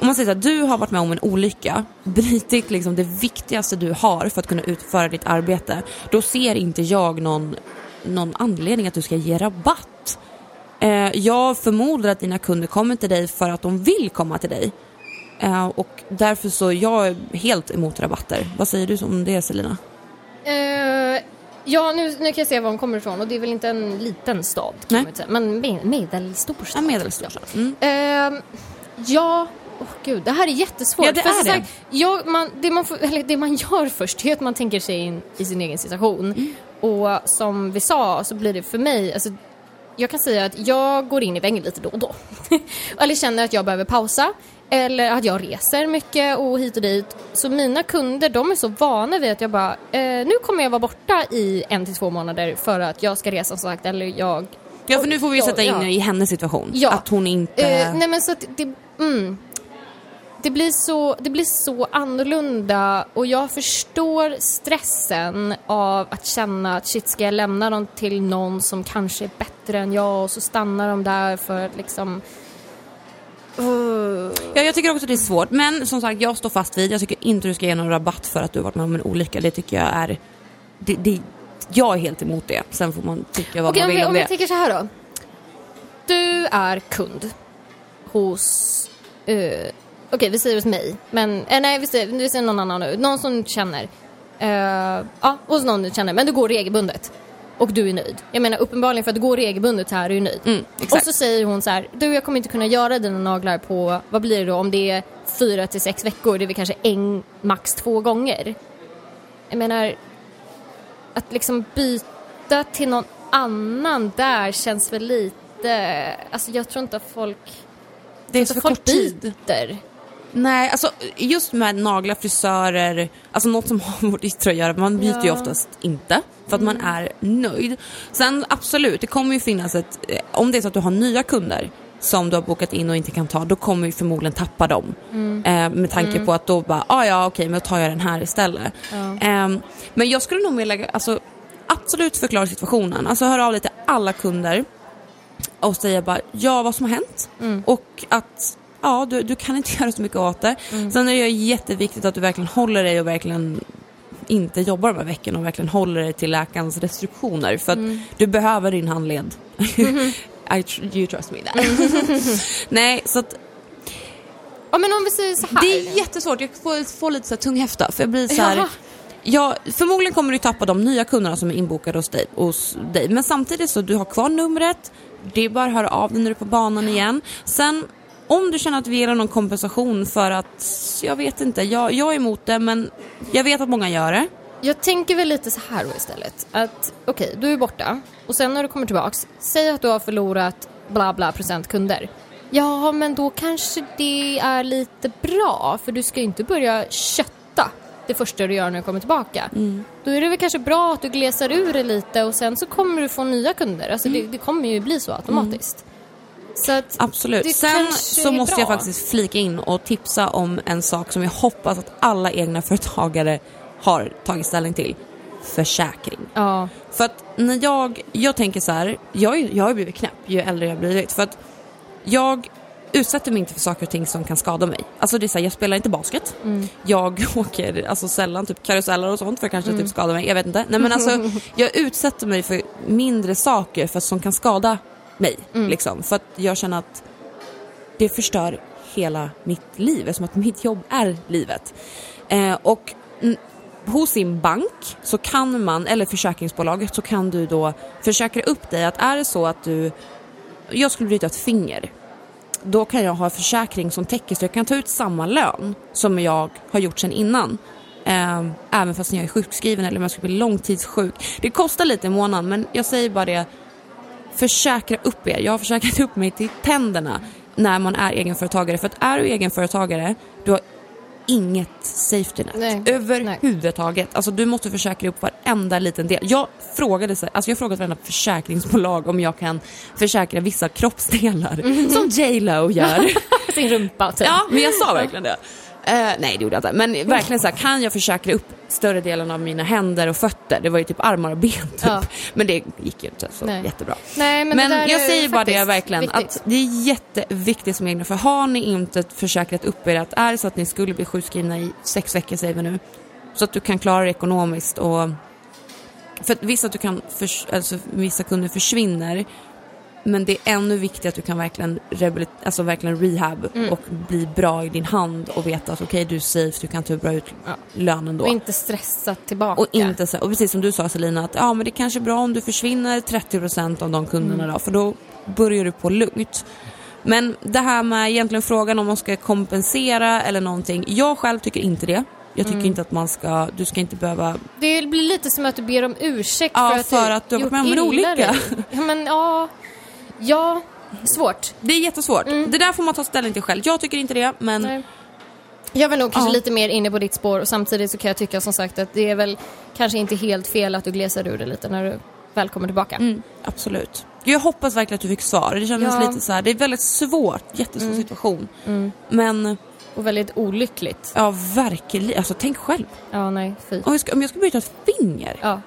om man säger att du har varit med om en olycka, brutit liksom det viktigaste du har för att kunna utföra ditt arbete, då ser inte jag någon, någon anledning att du ska ge rabatt. Eh, jag förmodar att dina kunder kommer till dig för att de vill komma till dig. Eh, och därför så jag är helt emot rabatter. Vad säger du om det Selina? Eh, ja, nu, nu kan jag se var hon kommer ifrån och det är väl inte en liten stad kan Nej. man säga, men med, medelstor Ja, stad. medelstor stad. Mm. Ehm, ja, åh gud, det här är jättesvårt. Ja, det För är det. Sagt, jag, man, det, man eller det man gör först är att man tänker sig in i sin egen situation. Mm. Och som vi sa så blir det för mig, alltså, jag kan säga att jag går in i väggen lite då och då. eller känner att jag behöver pausa. Eller att jag reser mycket och hit och dit. Så mina kunder de är så vana vid att jag bara, eh, nu kommer jag vara borta i en till två månader för att jag ska resa som sagt. Eller jag Ja, för nu får vi sätta in ja. i hennes situation. Ja. Att hon inte... Eh, nej men så att det, mm, det, blir så, det blir så annorlunda och jag förstår stressen av att känna att shit ska jag lämna dem till någon som kanske är bättre än jag och så stannar de där för att liksom Uh, Ja, jag tycker också att det är svårt. Men som sagt, jag står fast vid. Jag tycker inte du ska ge någon rabatt för att du varit med om en olycka. Det tycker jag är... Det, det, jag är helt emot det. Sen får man tycka vad Okej, man om, vill vi, om om det. jag tänker så här då. Du är kund hos... Uh, Okej, vi säger hos mig. Men, eh, nej, vi säger, vi säger någon annan nu. Någon som du känner. Eh, ja, hos någon du känner. Men du går regelbundet. Och du är nöjd. Jag menar uppenbarligen för att du går regelbundet så här är du nöjd. Mm, och så säger hon så här. Du, jag kommer inte kunna göra dina naglar på, vad blir det då? Om det är fyra till sex veckor. Det är väl kanske en, max två gånger. Jag menar, att liksom byta till någon annan där känns väl lite... Alltså jag tror inte att folk... Det är så folk kort tid. byter. Nej, alltså just med naglar, frisörer, alltså något som har med ditt att göra, man byter ju Ja. Mm. oftast inte för att man är nöjd. Sen absolut, det kommer ju finnas ett, eh, om det är så att du har nya kunder som du har bokat in och inte kan ta, då kommer vi förmodligen tappa dem. Mm. Eh, med tanke på att då bara, ah, ja okej, men då tar jag den här istället. Ja. Ehm, men jag skulle nog mer lägga, alltså absolut förklara situationen. Alltså höra av dig till alla kunder och säga bara ja vad som har hänt Mm. och att ja du, du kan inte göra så mycket åt det. Mm. Sen är det jätteviktigt att du verkligen håller dig och verkligen inte jobbar de här veckorna och verkligen håller dig till läkarens restriktioner för att Mm. du behöver din handled. Mm-hmm. I you trust me there. Nej, så att Ja men om vi säger så här. det är jättesvårt. Jag får, får lite så här tung häfta för jag blir så här. Ja, förmodligen kommer du tappa de nya kunderna som är inbokade hos dig, hos dig. Men samtidigt så du har kvar numret, det är bara att höra av dig när du är på banan igen. Sen om du känner att vi ger någon kompensation för att, jag vet inte, jag, jag är emot det men jag vet att många gör det. Jag tänker väl lite så här då istället. Att okej, du är borta och sen när du kommer tillbaks, säg att du har förlorat bla bla procent kunder. Ja, men då kanske det är lite bra för du ska ju inte börja kötta det första du gör när du kommer tillbaka. Då är det väl kanske bra att du glesar ur det lite och sen så kommer du få nya kunder. Alltså det, det kommer ju bli så automatiskt. Att, Absolut. Sen så måste jag faktiskt flika in och tipsa om en sak som jag hoppas att alla egna företagare har tagit ställning till. Försäkring. ja, För att när jag, jag tänker så här, jag, jag har blivit knäpp ju äldre jag blivit. För att jag utsätter mig inte för saker och ting som kan skada mig. Alltså det är så här, jag spelar inte basket. Jag åker alltså sällan typ karuseller och sånt för kanske typ skada mig. Jag vet inte. Nej men alltså jag utsätter mig för mindre saker för som kan skada mig. Liksom. För att jag känner att det förstör hela mitt liv eftersom att mitt jobb är livet. Eh, och mm, hos sin bank så kan man, eller försäkringsbolaget, så kan du då försäkra upp dig att är det så att du, jag skulle bryta ett finger, då kan jag ha försäkring som täcker så jag kan ta ut samma lön som jag har gjort sedan innan. Eh, även fast jag är sjukskriven eller om jag skulle bli långtidssjuk. Det kostar lite i månaden men jag säger bara det, försäkra upp er. Jag har försäkrat upp mig till tänderna när man är egenföretagare. För att är du egenföretagare, du har inget safety net Nej. överhuvudtaget. Alltså du måste försäkra upp varenda liten del. Jag frågade, så- alltså jag frågade varenda försäkringsbolag om jag kan försäkra vissa kroppsdelar som J Lo gör. sin rumpa typ. ja, men jag sa verkligen det. Eh, nej, det gjorde jag inte. Men verkligen så här, kan jag försäkra upp större delen av mina händer och fötter? Det var ju typ armar och ben typ. Ja. Men det gick ju inte så Nej. jättebra. Nej, men, Men, jag säger bara det verkligen viktigt. att det är jätteviktigt som egna för har ni inte försäkrat upp er att är det så att ni skulle bli sjukskrivna i sex veckor säger vi nu så att du kan klara det ekonomiskt och för att vissa, att du kan förs- alltså, vissa kunder försvinner men det är ännu viktigare att du kan verkligen, alltså verkligen rehab Mm. och bli bra i din hand och veta att okej du är safe, du kan ta bra ut Ja. lönen då. Och inte stressa tillbaka. Och, inte och precis som du sa Selina, att ja, men det kanske är bra om du försvinner 30% av de kunderna Mm. då, för då börjar du på lugnt. Men det här med egentligen frågan om man ska kompensera eller någonting, jag själv tycker inte det. Jag Mm. tycker inte att man ska, du ska inte behöva, Det blir lite som att du ber om ursäkt Ja, för att, för att du har varit med om en olycka. Ja, men ja, ja, svårt. det är jättesvårt. Det där får man ta ställning till själv. Jag tycker inte det, men Mm. Nej. Jag är väl nog kanske Ja. lite mer inne på ditt spår och samtidigt så kan jag tycka som sagt att det är väl kanske inte helt fel att du glesar ur det lite när du väl kommer tillbaka. mm, absolut. Jag hoppas verkligen att du fick svar. Det kändes Ja. lite så här, det är väldigt svårt, jättesvår situation. Mm. Men Och väldigt olyckligt. ja, verkligen, alltså tänk själv. Ja, nej, fy. Om jag ska, om jag ska bryta ett finger, Ja.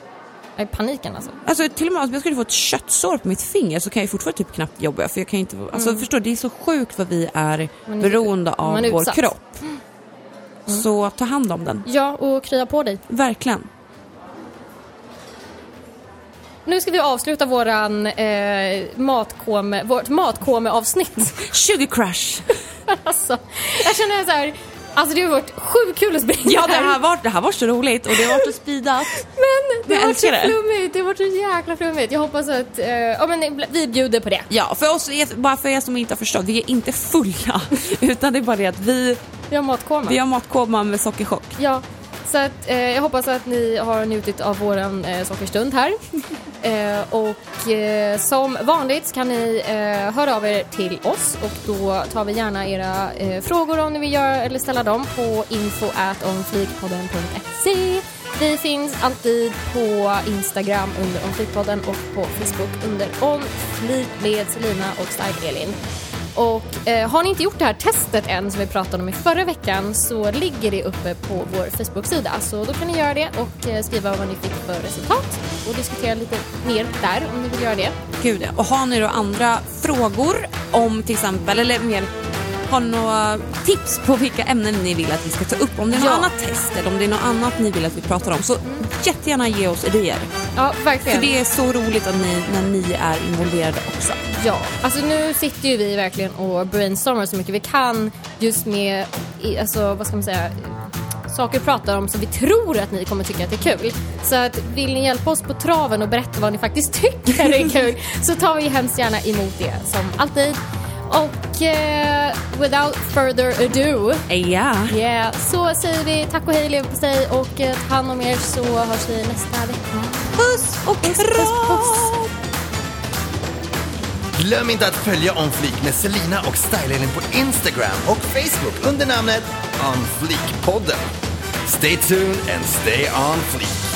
Nej, paniken alltså. Alltså till och med om jag skulle få ett köttsår på mitt finger så kan jag fortfarande typ knappt jobba för jag kan inte, alltså förstår du, det är så sjukt vad vi är Mm. Man beroende av man är vår utsatt. Mm. kropp. Så ta hand om den, Ja, och krya på dig. verkligen. Nu ska vi avsluta våran eh, matkome, vårt matkome-avsnitt. 20 crash! alltså, jag känner så här, alltså det har varit sjukt kul att springa Ja det här, var, det här var så roligt och det har varit så speedat. Men det har varit så det. flummigt, det har varit så jäkla flummigt. Jag hoppas att, eh, ja men vi bjuder på det. Ja, för oss, bara för er som inte har förstått, vi är inte fulla. Utan det är bara det att vi, Vi har matkoma. vi har matkoma med sockerchock. Ja, så att, eh, jag hoppas att ni har njutit av våran eh, sockerstund här. eh, och eh, som vanligt kan ni eh, höra av er till oss och då tar vi gärna era eh, frågor om ni vill göra eller ställa dem på info omflygpodden.se. Vi finns alltid på Instagram under Omflygpodden och på Facebook under Omflyg med Selina och Style Elin. Och eh, har ni inte gjort det här testet än som vi pratade om i förra veckan så ligger det uppe på vår Facebook-sida. Så då kan ni göra det och eh, skriva vad ni fick för resultat och diskutera lite mer där om ni vill göra det. Gud ja. Och har ni då andra frågor om till exempel, eller mer har ni några tips på vilka ämnen ni vill att vi ska ta upp? Om det är något Ja. annat test eller om det är något annat ni vill att vi pratar om så jättegärna ge oss idéer. Ja, verkligen. För det är så roligt att ni, när ni är involverade också. Ja, alltså nu sitter ju vi verkligen och brainstormar så mycket vi kan just med, alltså vad ska man säga, saker vi pratar om som vi tror att ni kommer tycka att det är kul. Så att vill ni hjälpa oss på traven och berätta vad ni faktiskt tycker är kul så tar vi hemskt gärna emot det som alltid. Och eh, without further ado, Ja. yeah, så säger vi tack och hej leverpastej och eh, ta hand om er så hörs vi nästa vecka. Puss och Puss, puss, puss. kram! Glöm inte att följa On Fleek med Selina och Style på Instagram och Facebook under namnet On Fleek-podden. Stay tuned and stay on fleek.